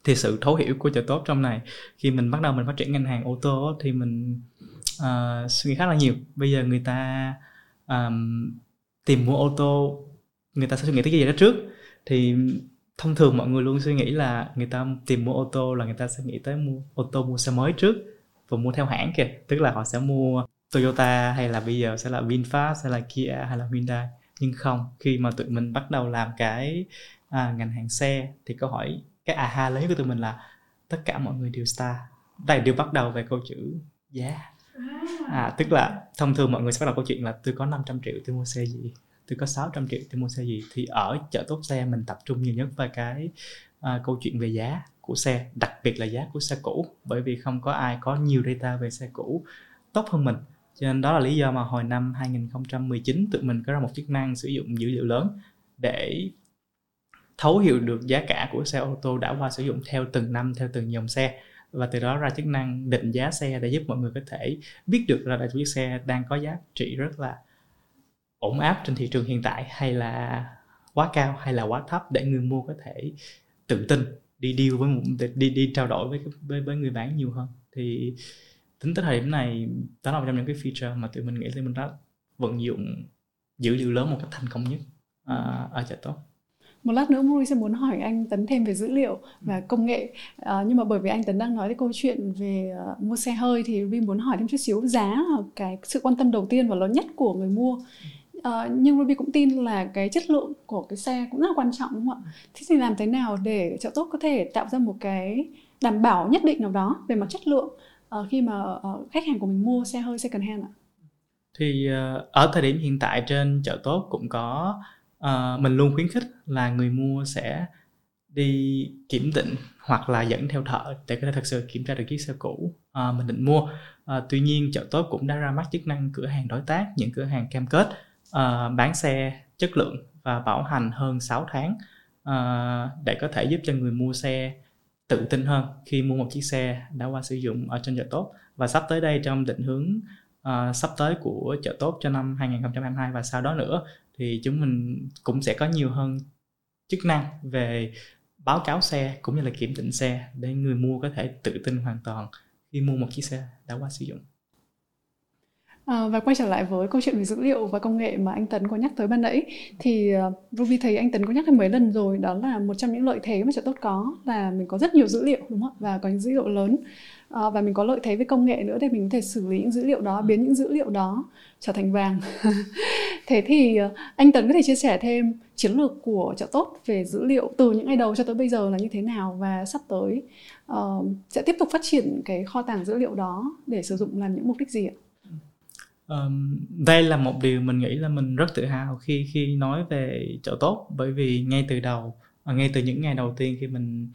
Thì sự thấu hiểu của chợ tốt trong này khi mình bắt đầu mình phát triển ngành hàng ô tô thì mình uh, suy nghĩ khá là nhiều. Bây giờ người ta um, tìm mua ô tô người ta sẽ suy nghĩ tới cái gì đó trước. Thì thông thường mọi người luôn suy nghĩ là người ta tìm mua ô tô là người ta sẽ nghĩ tới mua ô tô mua xe mới trước và mua theo hãng kìa. Tức là họ sẽ mua Toyota hay là bây giờ sẽ là VinFast hay là Kia hay là Hyundai. Nhưng không khi mà tụi mình bắt đầu làm cái à, ngành hàng xe thì câu hỏi cái aha lớn của tụi mình là tất cả mọi người đều star. Đây đều bắt đầu về câu chữ giá. Yeah. à, tức là thông thường mọi người sẽ bắt đầu câu chuyện là tôi có 500 triệu tôi mua xe gì tôi có 600 triệu tôi mua xe gì. Thì ở chợ tốt xe mình tập trung nhiều nhất vào cái à, câu chuyện về giá của xe, đặc biệt là giá của xe cũ, bởi vì không có ai có nhiều data về xe cũ tốt hơn mình. Cho nên đó là lý do mà hồi năm 2019 tụi mình có ra một chức năng sử dụng dữ liệu lớn để thấu hiểu được giá cả của xe ô tô đã qua sử dụng theo từng năm, theo từng dòng xe. Và từ đó ra chức năng định giá xe để giúp mọi người có thể biết được là chiếc xe đang có giá trị rất là ổn áp trên thị trường hiện tại hay là quá cao hay là quá thấp để người mua có thể tự tin đi deal với một đi đi trao đổi với với với người bán nhiều hơn. Thì tính tới thời điểm này đó là một trong những cái feature mà tụi mình nghĩ là mình đã vận dụng dữ liệu lớn một cách thành công nhất uh, ở chợ tốt. Một lát nữa Mui sẽ muốn hỏi anh Tấn thêm về dữ liệu và công nghệ. À, nhưng mà bởi vì anh Tấn đang nói cái câu chuyện về uh, mua xe hơi thì Vi muốn hỏi thêm chút xíu giá là cái sự quan tâm đầu tiên và lớn nhất của người mua Uh, nhưng Ruby cũng tin là cái chất lượng của cái xe cũng rất là quan trọng đúng không ạ? Thế thì làm thế nào để chợ tốt có thể tạo ra một cái đảm bảo nhất định nào đó về mặt chất lượng uh, khi mà uh, khách hàng của mình mua xe hơi second hand ạ? Thì uh, ở thời điểm hiện tại trên chợ tốt cũng có uh, mình luôn khuyến khích là người mua sẽ đi kiểm định hoặc là dẫn theo thợ để có thể thật sự kiểm tra được chiếc xe cũ uh, mình định mua. Uh, tuy nhiên chợ tốt cũng đã ra mắt chức năng cửa hàng đối tác, những cửa hàng cam kết uh, bán xe chất lượng và bảo hành hơn 6 tháng uh, để có thể giúp cho người mua xe tự tin hơn khi mua một chiếc xe đã qua sử dụng ở trên chợ tốt. Và sắp tới đây trong định hướng uh, sắp tới của chợ tốt cho năm 2022 và sau đó nữa thì chúng mình cũng sẽ có nhiều hơn chức năng về báo cáo xe cũng như là kiểm định xe để người mua có thể tự tin hoàn toàn khi mua một chiếc xe đã qua sử dụng. À, và quay trở lại với câu chuyện về dữ liệu và công nghệ mà anh Tấn có nhắc tới ban nãy thì uh, Ruby thấy anh Tấn có nhắc đến mấy lần rồi đó là một trong những lợi thế mà trợ tốt có là mình có rất nhiều dữ liệu đúng không và có những dữ liệu lớn. À, và mình có lợi thế với công nghệ nữa để mình có thể xử lý những dữ liệu đó biến những dữ liệu đó trở thành vàng. [LAUGHS] Thế thì uh, anh Tấn có thể chia sẻ thêm chiến lược của chợ tốt về dữ liệu từ những ngày đầu cho tới bây giờ là như thế nào và sắp tới uh, sẽ tiếp tục phát triển cái kho tàng dữ liệu đó để sử dụng làm những mục đích gì ạ? Um, đây là một điều mình nghĩ là mình rất tự hào khi khi nói về chợ tốt. Bởi vì ngay từ đầu à, ngay từ những ngày đầu tiên khi mình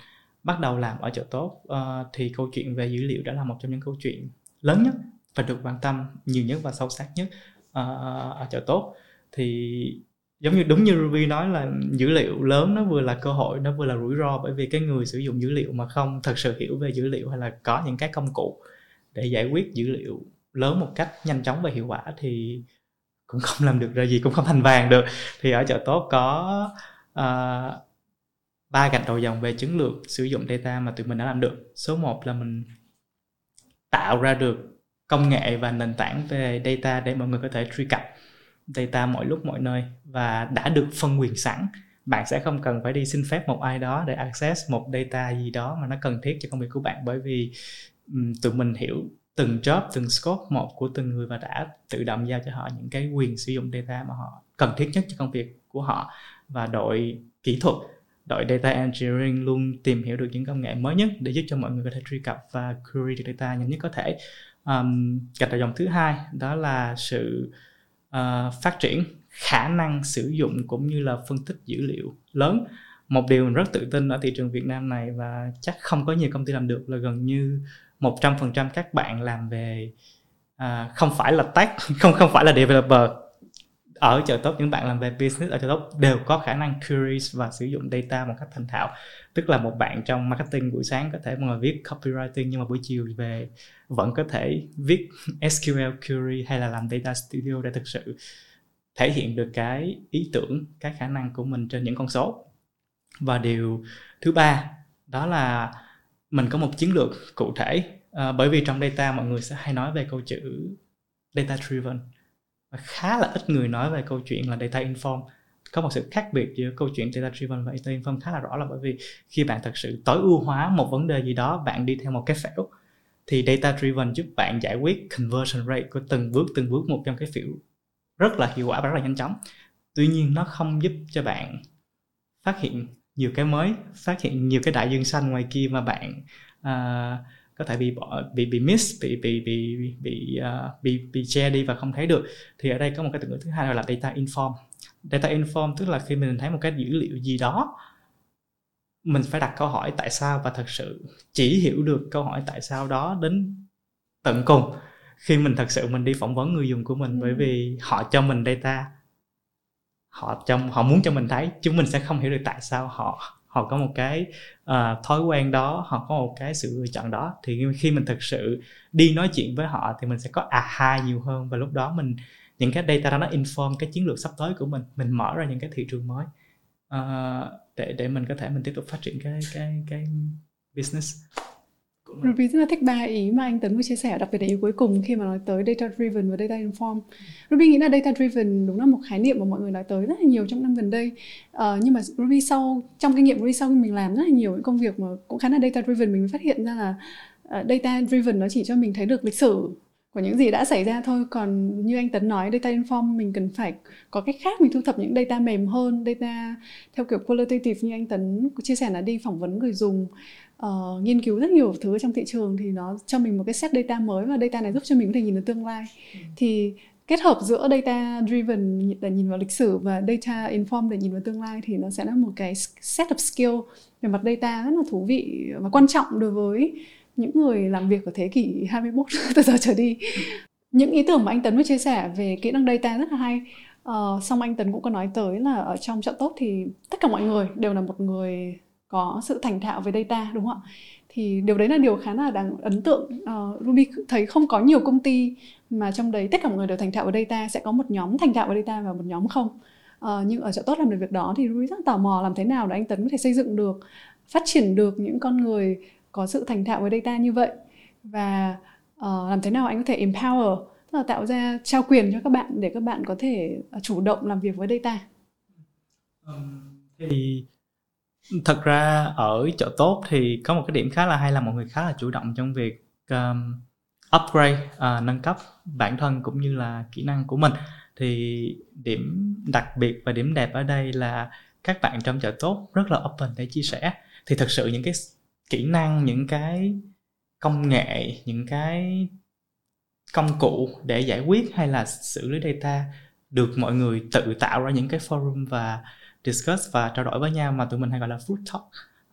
bắt đầu làm ở chợ tốt uh, thì câu chuyện về dữ liệu đã là một trong những câu chuyện lớn nhất và được quan tâm nhiều nhất và sâu sắc nhất uh, ở chợ tốt. Thì giống như đúng như Ruby nói là dữ liệu lớn nó vừa là cơ hội nó vừa là rủi ro. Bởi vì cái người sử dụng dữ liệu mà không thật sự hiểu về dữ liệu hay là có những cái công cụ để giải quyết dữ liệu lớn một cách nhanh chóng và hiệu quả thì cũng không làm được ra gì cũng không thành vàng được. Thì ở chợ tốt có uh, ba gạch đầu dòng về chiến lược sử dụng data mà tụi mình đã làm được. Số 1 là mình tạo ra được công nghệ và nền tảng về data để mọi người có thể truy cập data mọi lúc mọi nơi và đã được phân quyền sẵn. Bạn sẽ không cần phải đi xin phép một ai đó để access một data gì đó mà nó cần thiết cho công việc của bạn bởi vì um, tụi mình hiểu từng job từng scope một của từng người và đã tự động giao cho họ những cái quyền sử dụng data mà họ cần thiết nhất cho công việc của họ và đội kỹ thuật đội data engineering luôn tìm hiểu được những công nghệ mới nhất để giúp cho mọi người có thể truy cập và query được data nhanh nhất có thể. Um, gạch đầu dòng thứ hai đó là sự uh, phát triển khả năng sử dụng cũng như là phân tích dữ liệu lớn. Một điều mình rất tự tin ở thị trường Việt Nam này và chắc không có nhiều công ty làm được là gần như 100% các bạn làm về à, không phải là tech [LAUGHS] không không phải là developer. Ở chợ tốt những bạn làm về business ở chợ tốt đều có khả năng queries và sử dụng data một cách thành thạo. Tức là một bạn trong marketing buổi sáng có thể ngồi viết copywriting nhưng mà buổi chiều về vẫn có thể viết [LAUGHS] SQL query hay là làm data studio để thực sự thể hiện được cái ý tưởng cái khả năng của mình trên những con số. Và điều thứ ba đó là mình có một chiến lược cụ thể à, bởi vì trong data mọi người sẽ hay nói về câu chữ data driven. Và khá là ít người nói về câu chuyện là data inform có một sự khác biệt giữa câu chuyện data driven và data inform khá là rõ là bởi vì khi bạn thật sự tối ưu hóa một vấn đề gì đó bạn đi theo một cái phễu thì data driven giúp bạn giải quyết conversion rate của từng bước từng bước một trong cái phễu. Rất là hiệu quả và rất là nhanh chóng. Tuy nhiên nó không giúp cho bạn phát hiện nhiều cái mới phát hiện nhiều cái đại dương xanh ngoài kia mà bạn uh, có thể bị bỏ bị bị miss bị bị bị bị uh, bị bị che đi và không thấy được. Thì ở đây có một cái từ ngữ thứ hai là data inform. Data inform tức là khi mình thấy một cái dữ liệu gì đó mình phải đặt câu hỏi tại sao và thật sự chỉ hiểu được câu hỏi tại sao đó đến tận cùng. Khi mình thật sự mình đi phỏng vấn người dùng của mình ừ. bởi vì họ cho mình data họ trong họ muốn cho mình thấy chúng mình sẽ không hiểu được tại sao họ họ có một cái uh, thói quen đó họ có một cái sự lựa chọn đó. Thì khi mình thực sự đi nói chuyện với họ thì mình sẽ có aha nhiều hơn. Và lúc đó mình những cái data đó nó inform cái chiến lược sắp tới của mình. Mình mở ra những cái thị trường mới uh, để để mình có thể mình tiếp tục phát triển cái cái cái business. Ruby rất là thích ba ý mà anh Tấn vừa chia sẻ, đặc biệt là ý cuối cùng khi mà nói tới data driven và data informed. Ruby nghĩ là data driven đúng là một khái niệm mà mọi người nói tới rất là nhiều trong năm gần đây. Uh, nhưng mà Ruby sau trong kinh nghiệm Ruby sau khi mình làm rất là nhiều những công việc mà cũng khá là data driven mình mới phát hiện ra là uh, data driven nó chỉ cho mình thấy được lịch sử của những gì đã xảy ra thôi còn như anh Tấn nói data inform mình cần phải có cách khác mình thu thập những data mềm hơn data theo kiểu qualitative như anh Tấn chia sẻ là đi phỏng vấn người dùng uh, nghiên cứu rất nhiều thứ trong thị trường thì nó cho mình một cái set data mới và data này giúp cho mình có thể nhìn được tương lai. Ừ. thì kết hợp giữa data driven để nhìn vào lịch sử và data informed để nhìn vào tương lai thì nó sẽ là một cái set of skill về mặt data rất là thú vị và quan trọng đối với những người làm việc ở thế kỷ 21 [LAUGHS] từ giờ trở đi. Những ý tưởng mà anh Tấn vừa chia sẻ về kỹ năng data rất là hay. Uh, xong anh Tấn cũng có nói tới là ở trong chợ tốt thì tất cả mọi người đều là một người có sự thành thạo về data đúng không ạ? Thì điều đấy là điều khá là đáng ấn tượng. Uh, Ruby thấy không có nhiều công ty mà trong đấy tất cả mọi người đều thành thạo về data sẽ có một nhóm thành thạo về data và một nhóm không. Uh, nhưng ở chỗ tốt làm được việc đó thì Ruby rất tò mò làm thế nào để anh Tấn có thể xây dựng được phát triển được những con người có sự thành thạo về data như vậy. Và uh, làm thế nào anh có thể empower tức là tạo ra trao quyền cho các bạn để các bạn có thể chủ động làm việc với data? Um, thì thật ra ở chỗ tốt thì có một cái điểm khá là hay là mọi người khá là chủ động trong việc um, upgrade uh, nâng cấp bản thân cũng như là kỹ năng của mình. Thì điểm đặc biệt và điểm đẹp ở đây là các bạn trong chợ tốt rất là open để chia sẻ. Thì thật sự những cái kỹ năng những cái công nghệ những cái công cụ để giải quyết hay là xử lý data được mọi người tự tạo ra những cái forum và discuss và trao đổi với nhau mà tụi mình hay gọi là food talk.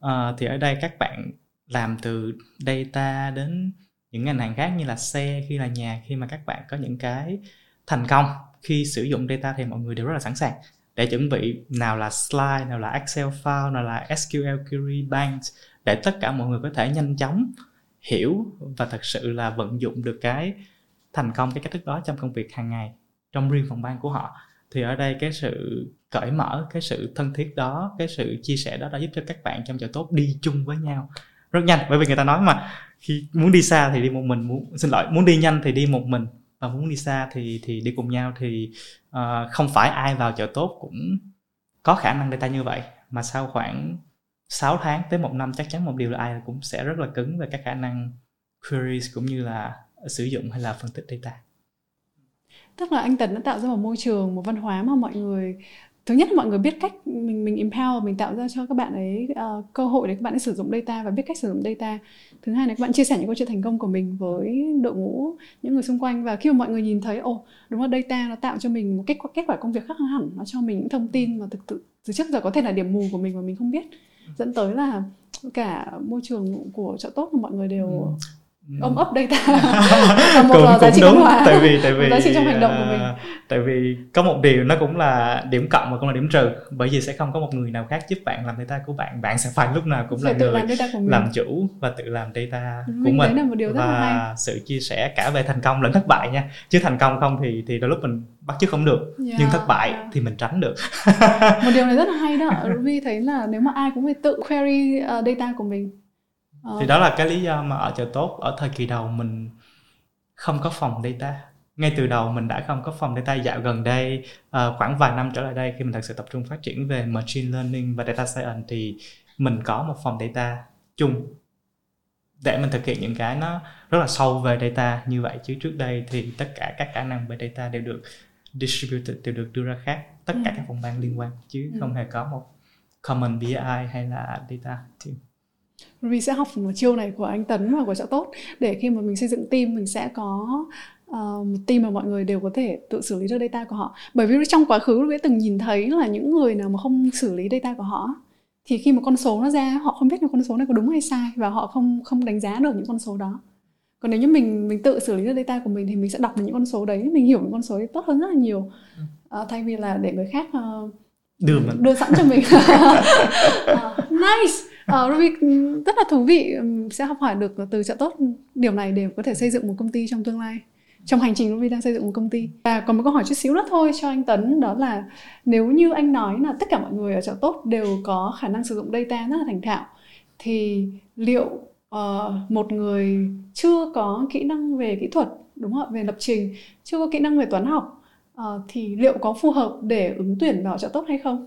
Uh, thì ở đây các bạn làm từ data đến những ngành hàng khác như là xe khi là nhà khi mà các bạn có những cái thành công khi sử dụng data thì mọi người đều rất là sẵn sàng để chuẩn bị nào là slide nào là excel file nào là sql query bank để tất cả mọi người có thể nhanh chóng hiểu và thật sự là vận dụng được cái thành công cái cách thức đó trong công việc hàng ngày trong riêng phòng ban của họ. Thì ở đây cái sự cởi mở cái sự thân thiết đó cái sự chia sẻ đó đã giúp cho các bạn trong chợ tốt đi chung với nhau. Rất nhanh bởi vì người ta nói mà khi muốn đi xa thì đi một mình muốn xin lỗi muốn đi nhanh thì đi một mình và muốn đi xa thì thì đi cùng nhau thì uh, không phải ai vào chợ tốt cũng có khả năng data như vậy. Mà sau khoảng 6 tháng tới một năm chắc chắn một điều là ai cũng sẽ rất là cứng về các khả năng queries cũng như là sử dụng hay là phân tích data. Tức là anh Tấn đã tạo ra một môi trường một văn hóa mà mọi người thứ nhất là mọi người biết cách mình mình empower mình tạo ra cho các bạn ấy uh, cơ hội để các bạn ấy sử dụng data và biết cách sử dụng data. Thứ hai là các bạn chia sẻ những câu chuyện thành công của mình với đội ngũ những người xung quanh. Và khi mà mọi người nhìn thấy ồ đúng là data nó tạo cho mình một kết quả kết quả công việc khác hẳn nó cho mình những thông tin mà thực tự từ trước giờ có thể là điểm mù của mình mà mình không biết. Dẫn tới là cả môi trường của chợ tốt mà mọi người đều ừ ôm ấp data [LAUGHS] một cũng, giá trị đúng tại vì tại vì giá trị trong hành động của mình. à, tại vì có một điều nó cũng là điểm cộng và cũng là điểm trừ bởi vì sẽ không có một người nào khác giúp bạn làm data của bạn. Bạn sẽ phải lúc nào cũng là người làm, làm chủ và tự làm data đúng, của mình, đấy là một điều rất và là hay. sự chia sẻ cả về thành công lẫn thất bại nha. Chứ thành công không thì thì đôi lúc mình bắt chước không được. Yeah, nhưng thất bại yeah. thì mình tránh được. Một điều này rất là hay đó. [LAUGHS] Ruby thấy là nếu mà ai cũng phải tự query uh, data của mình ờ. thì đó là cái lý do mà ở chợ tốt ở thời kỳ đầu mình không có phòng data ngay từ đầu mình đã không có phòng data dạo gần đây uh, khoảng vài năm trở lại đây khi mình thật sự tập trung phát triển về machine learning và data science thì mình có một phòng data chung để mình thực hiện những cái nó rất là sâu về data như vậy chứ trước đây thì tất cả các khả năng về data đều được distributed đều được đưa ra khác tất cả ừ. các phòng ban liên quan chứ ừ. không hề có một common BI hay là data team Ruby sẽ học một chiêu này của anh Tấn và của Trợ Tốt. Để khi mà mình xây dựng team mình sẽ có uh, một team mà mọi người đều có thể tự xử lý được data của họ. Bởi vì trong quá khứ Ruby từng nhìn thấy là những người nào mà không xử lý data của họ thì khi một con số nó ra họ không biết là con số này có đúng hay sai và họ không không đánh giá được những con số đó. Còn nếu như mình mình tự xử lý được data của mình thì mình sẽ đọc được những con số đấy mình hiểu những con số đấy tốt hơn rất là nhiều. Uh, thay vì là để người khác uh, đưa mình đưa sẵn cho mình. Uh, [LAUGHS] nice uh, Ruby rất là thú vị. Sẽ học hỏi được từ trợ tốt điều này để có thể xây dựng một công ty trong tương lai trong hành trình Ruby đang xây dựng một công ty. Và còn một câu hỏi chút xíu nữa thôi cho anh Tấn đó là nếu như anh nói là tất cả mọi người ở trợ tốt đều có khả năng sử dụng data rất là thành thạo thì liệu uh, một người chưa có kỹ năng về kỹ thuật đúng không ạ? Về lập trình chưa có kỹ năng về toán học uh, thì liệu có phù hợp để ứng tuyển vào trợ tốt hay không?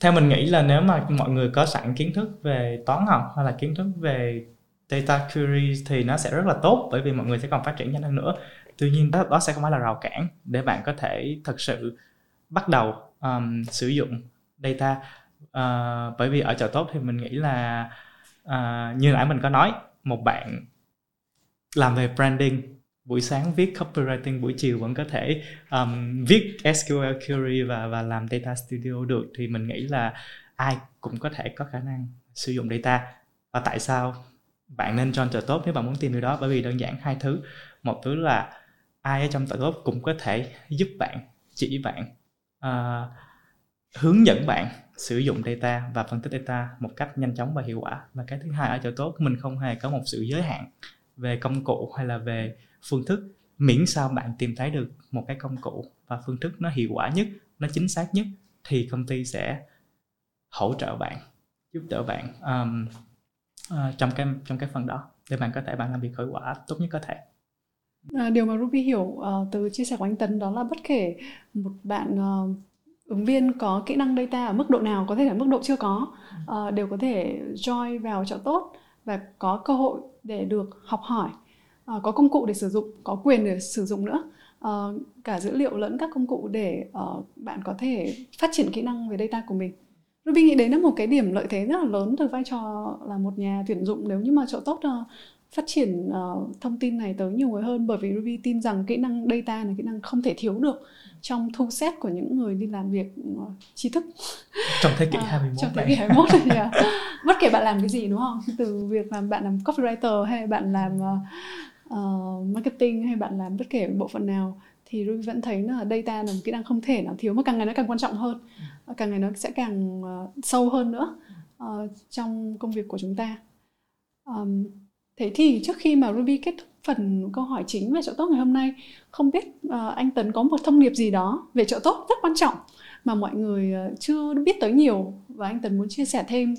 Theo mình nghĩ là nếu mà mọi người có sẵn kiến thức về toán học hay là kiến thức về data query thì nó sẽ rất là tốt bởi vì mọi người sẽ còn phát triển nhanh hơn nữa. Tuy nhiên đó, đó sẽ không phải là rào cản để bạn có thể thực sự bắt đầu um, sử dụng data. Uh, bởi vì ở chợ tốt thì mình nghĩ là uh, như nãy mình có nói một bạn làm về branding buổi sáng viết copywriting buổi chiều vẫn có thể um, viết SQL query và và làm data studio được thì mình nghĩ là ai cũng có thể có khả năng sử dụng data. Và tại sao bạn nên join trợ tốt nếu bạn muốn tìm điều đó? Bởi vì đơn giản hai thứ. Một thứ là ai ở trong trợ tốt cũng có thể giúp bạn chỉ bạn uh, hướng dẫn bạn sử dụng data và phân tích data một cách nhanh chóng và hiệu quả. Và cái thứ hai ở trợ tốt mình không hề có một sự giới hạn về công cụ hay là về phương thức miễn sao bạn tìm thấy được một cái công cụ và phương thức nó hiệu quả nhất nó chính xác nhất thì công ty sẽ hỗ trợ bạn giúp đỡ bạn um, uh, trong cái trong cái phần đó để bạn có thể bạn làm việc hiệu quả tốt nhất có thể. À, điều mà Ruby hiểu uh, từ chia sẻ của anh Tấn đó là bất kể một bạn uh, ứng viên có kỹ năng data ở mức độ nào có thể là mức độ chưa có uh, đều có thể join vào chợ tốt và có cơ hội để được học hỏi uh, có công cụ để sử dụng có quyền để sử dụng nữa. Uh, cả dữ liệu lẫn các công cụ để uh, bạn có thể phát triển kỹ năng về data của mình. Ruby nghĩ đấy là một cái điểm lợi thế rất là lớn từ vai trò là một nhà tuyển dụng. Nếu như mà chỗ tốt uh, phát triển uh, thông tin này tới nhiều người hơn bởi vì Ruby tin rằng kỹ năng data là kỹ năng không thể thiếu được trong thu xếp của những người đi làm việc uh, thức. Trong thế kỷ 21 trong thế kỷ 21 này yeah. bất kể bạn làm cái gì đúng không? Từ việc làm bạn làm copywriter hay bạn làm uh, uh, marketing hay bạn làm bất kể bộ phận nào thì Ruby vẫn thấy là data là một kỹ năng không thể nào thiếu mà càng ngày nó càng quan trọng hơn ừ. càng ngày nó sẽ càng uh, sâu hơn nữa uh, trong công việc của chúng ta um, thế thì trước khi mà Ruby kết thúc phần câu hỏi chính về trợ tốt ngày hôm nay không biết uh, anh Tấn có một thông điệp gì đó về trợ tốt rất quan trọng mà mọi người uh, chưa biết tới nhiều và anh Tấn muốn chia sẻ thêm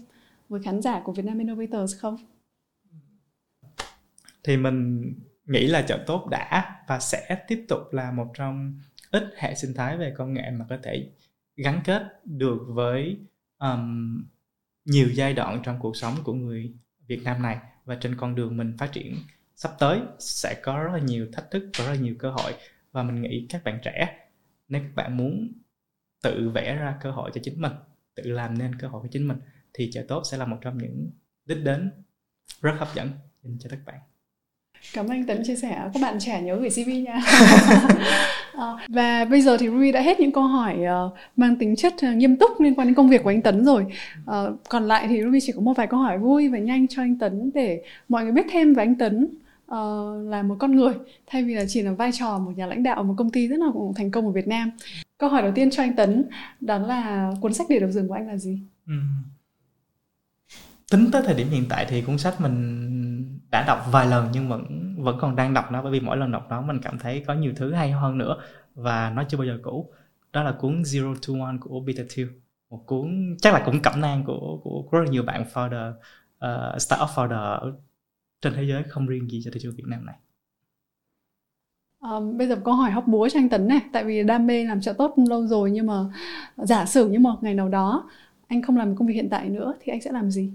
với khán giả của Vietnam Innovators không? Thì mình nghĩ là chợ tốt đã và sẽ tiếp tục là một trong ít hệ sinh thái về công nghệ mà có thể gắn kết được với um, nhiều giai đoạn trong cuộc sống của người Việt Nam này. Và trên con đường mình phát triển sắp tới sẽ có rất là nhiều thách thức và rất là nhiều cơ hội. Và mình nghĩ các bạn trẻ nếu các bạn muốn tự vẽ ra cơ hội cho chính mình tự làm nên cơ hội cho chính mình thì chợ tốt sẽ là một trong những đích đến rất hấp dẫn dành cho các bạn. Cảm ơn anh Tấn chia sẻ. Các bạn trẻ nhớ gửi CV nha. à, [LAUGHS] và bây giờ thì Ruby đã hết những câu hỏi uh, mang tính chất uh, nghiêm túc liên quan đến công việc của anh Tấn rồi. Còn lại thì Ruby chỉ có một vài câu hỏi vui và nhanh cho anh Tấn để mọi người biết thêm về anh Tấn là một con người thay vì là chỉ là vai trò một nhà lãnh đạo một công ty rất là thành công ở Việt Nam. Câu hỏi đầu tiên cho anh Tấn đó là cuốn sách để đầu giường của anh là gì? Ừ. Tính tới thời điểm hiện tại thì cuốn sách mình đã đọc vài lần nhưng vẫn vẫn còn đang đọc nó bởi vì mỗi lần đọc nó mình cảm thấy có nhiều thứ hay hơn nữa và nó chưa bao giờ cũ. Đó là cuốn Zero to One của Peter Thiel một cuốn chắc là cũng cẩm nang của của rất là nhiều bạn founder uh, startup founder trên thế giới không riêng gì cho thị trường Việt Nam này. Um, bây giờ câu hỏi hóc búa cho anh Tấn này tại vì đam mê làm trợ tốt lâu rồi nhưng mà giả sử như một ngày nào đó anh không làm công việc hiện tại nữa thì anh sẽ làm gì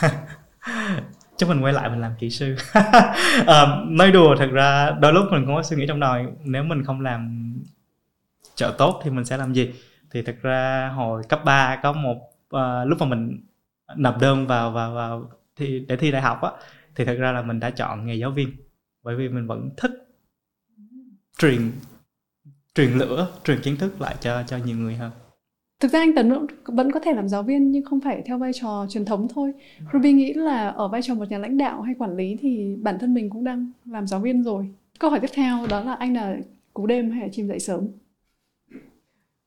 [LAUGHS] chắc mình quay lại mình làm kỹ sư. À, [LAUGHS] nói đùa thật ra đôi lúc mình cũng có suy nghĩ trong đầu nếu mình không làm trợ tốt thì mình sẽ làm gì? Thì thật ra hồi cấp 3 có một uh, lúc mà mình nộp đơn vào vào vào thì để thi đại học á thì thật ra là mình đã chọn nghề giáo viên. Bởi vì mình vẫn thích truyền truyền lửa truyền kiến thức lại cho cho nhiều người hơn thực ra anh tấn vẫn có thể làm giáo viên nhưng không phải theo vai trò truyền thống thôi. Ruby nghĩ là ở vai trò một nhà lãnh đạo hay quản lý thì bản thân mình cũng đang làm giáo viên rồi. Câu hỏi tiếp theo đó là anh là cú đêm hay là chim dậy sớm?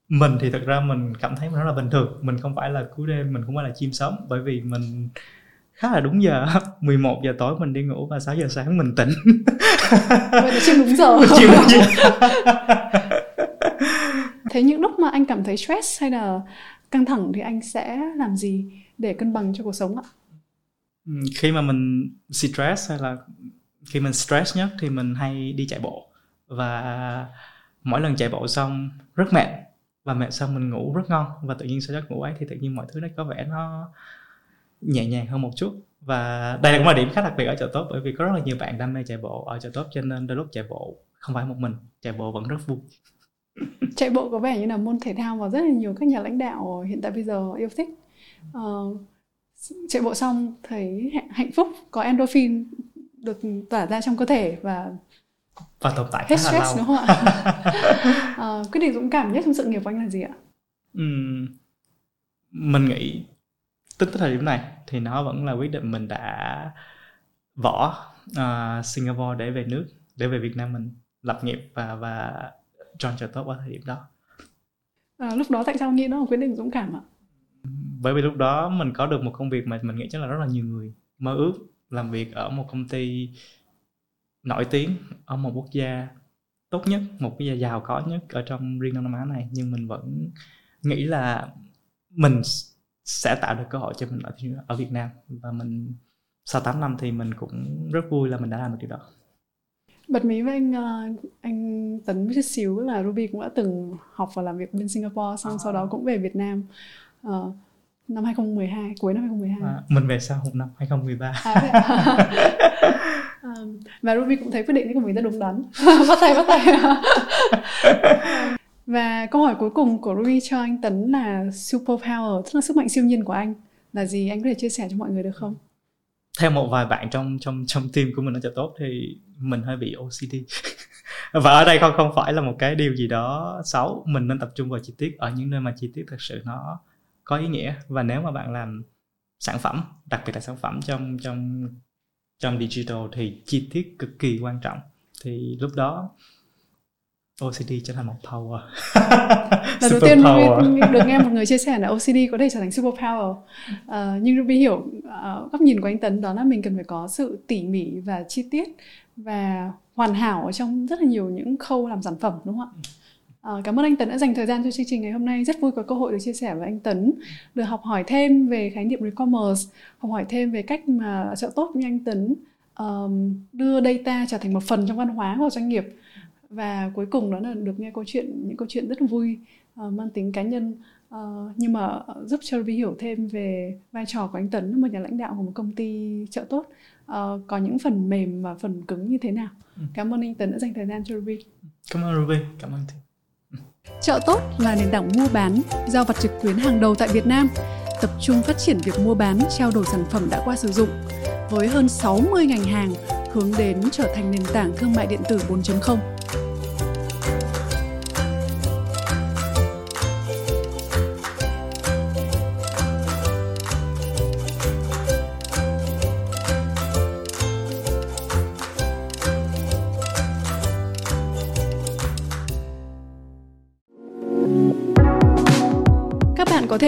Mình thì thật ra mình cảm thấy nó là bình thường. Mình không phải là cú đêm mình cũng phải là chim sớm bởi vì mình khá là đúng giờ [LAUGHS] 11 giờ tối mình đi ngủ và 6 giờ sáng mình tỉnh. Vậy là chim đúng giờ. [LAUGHS] Chim đúng giờ [LAUGHS] thế những lúc mà anh cảm thấy stress hay là căng thẳng thì anh sẽ làm gì để cân bằng cho cuộc sống ạ? Ừ, khi mà mình stress hay là khi mình stress nhất thì mình hay đi chạy bộ. Và mỗi lần chạy bộ xong rất mệt, và mệt xong mình ngủ rất ngon, và tự nhiên sau giấc ngủ ấy thì tự nhiên mọi thứ nó có vẻ nó nhẹ nhàng hơn một chút. Và đây là cũng là điểm khá đặc biệt ở chợ tốt, bởi vì có rất là nhiều bạn đam mê chạy bộ ở chợ tốt cho nên đôi lúc chạy bộ không phải một mình, chạy bộ vẫn rất vui chạy bộ có vẻ như là môn thể thao mà rất là nhiều các nhà lãnh đạo hiện tại bây giờ yêu thích. Uh, chạy bộ xong thấy hạnh phúc có endorphin được tỏa ra trong cơ thể và và tồn tại hết stress lâu. đúng không ạ? Uh, [LAUGHS] quyết định dũng cảm nhất trong sự nghiệp của anh là gì ạ? Uhm, mình nghĩ tính tới thời điểm này thì nó vẫn là quyết định mình đã bỏ uh, Singapore để về nước để về Việt Nam mình lập nghiệp và và John tốt vào thời điểm đó. À, lúc đó tại sao nghĩ nó là quyết định dũng cảm ạ? Bởi vì lúc đó mình có được một công việc mà mình nghĩ chắc là rất là nhiều người mơ ước làm việc ở một công ty nổi tiếng ở một quốc gia tốt nhất một quốc gia giàu có nhất ở trong riêng Đông Nam Á này. Nhưng mình vẫn nghĩ là mình sẽ tạo được cơ hội cho mình ở ở Việt Nam. Và mình sau 8 năm thì mình cũng rất vui là mình đã làm được điều đó bật mí với anh ờ, anh Tấn một chút xíu là Ruby cũng đã từng học và làm việc bên Singapore xong à. sau đó cũng về Việt Nam uh, năm 2012 cuối năm 2012 à, mình về sau năm 2013 à, à, [LAUGHS] và Ruby cũng thấy quyết định của mình rất đúng đắn. [LAUGHS] Bắt tay bắt tay. [LAUGHS] Và câu hỏi cuối cùng của Ruby cho anh Tấn là super power tức là sức mạnh siêu nhiên của anh là gì? Anh có thể chia sẻ cho mọi người được không theo một vài bạn trong trong trong team của mình nó cho tốt thì mình hơi bị OCD [LAUGHS] và ở đây không không phải là một cái điều gì đó xấu. Mình nên tập trung vào chi tiết. Ở những nơi mà chi tiết thật sự nó có ý nghĩa. Và nếu mà bạn làm sản phẩm, đặc biệt là sản phẩm trong trong trong digital thì chi tiết cực kỳ quan trọng. Thì lúc đó OCD trở thành một power. Lần đầu tiên power. được nghe một người chia sẻ là OCD có thể trở thành super power uh, nhưng Ruby hiểu uh, góc nhìn của anh Tấn đó là mình cần phải có sự tỉ mỉ và chi tiết và hoàn hảo ở trong rất là nhiều những khâu làm sản phẩm đúng không ạ? Uh, cảm ơn anh Tấn đã dành thời gian cho chương trình ngày hôm nay. Rất vui có cơ hội được chia sẻ với anh Tấn được học hỏi thêm về khái niệm e-commerce học hỏi thêm về cách mà trợ tốt như anh Tấn um, đưa data trở thành một phần trong văn hóa của doanh nghiệp và cuối cùng đó là được nghe câu chuyện những câu chuyện rất vui uh, mang tính cá nhân uh, nhưng mà giúp cho Vi hiểu thêm về vai trò của anh Tấn một nhà lãnh đạo của một công ty trợ tốt uh, có những phần mềm và phần cứng như thế nào. Ừ. Cảm ơn anh Tấn đã dành thời gian cho Ruby. Cảm ơn Ruby, cảm ơn. Chợ Tốt là nền tảng mua bán, giao vặt trực tuyến hàng đầu tại Việt Nam, tập trung phát triển việc mua bán, trao đổi sản phẩm đã qua sử dụng, với hơn 60 ngành hàng hướng đến trở thành nền tảng thương mại điện tử 4.0.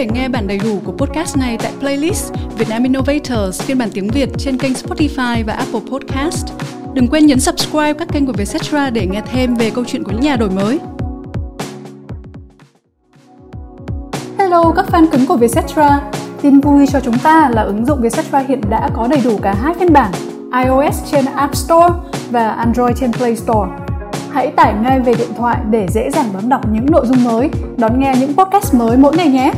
thể nghe bản đầy đủ của podcast này tại playlist Vietnam Innovators phiên bản tiếng Việt trên kênh Spotify và Apple Podcast. Đừng quên nhấn subscribe các kênh của Vietcetera để nghe thêm về câu chuyện của những nhà đổi mới. Hello các fan cứng của Vietcetera. Tin vui cho chúng ta là ứng dụng Vietcetera hiện đã có đầy đủ cả hai phiên bản iOS trên App Store và Android trên Play Store. Hãy tải ngay về điện thoại để dễ dàng đón đọc những nội dung mới, đón nghe những podcast mới mỗi ngày nhé.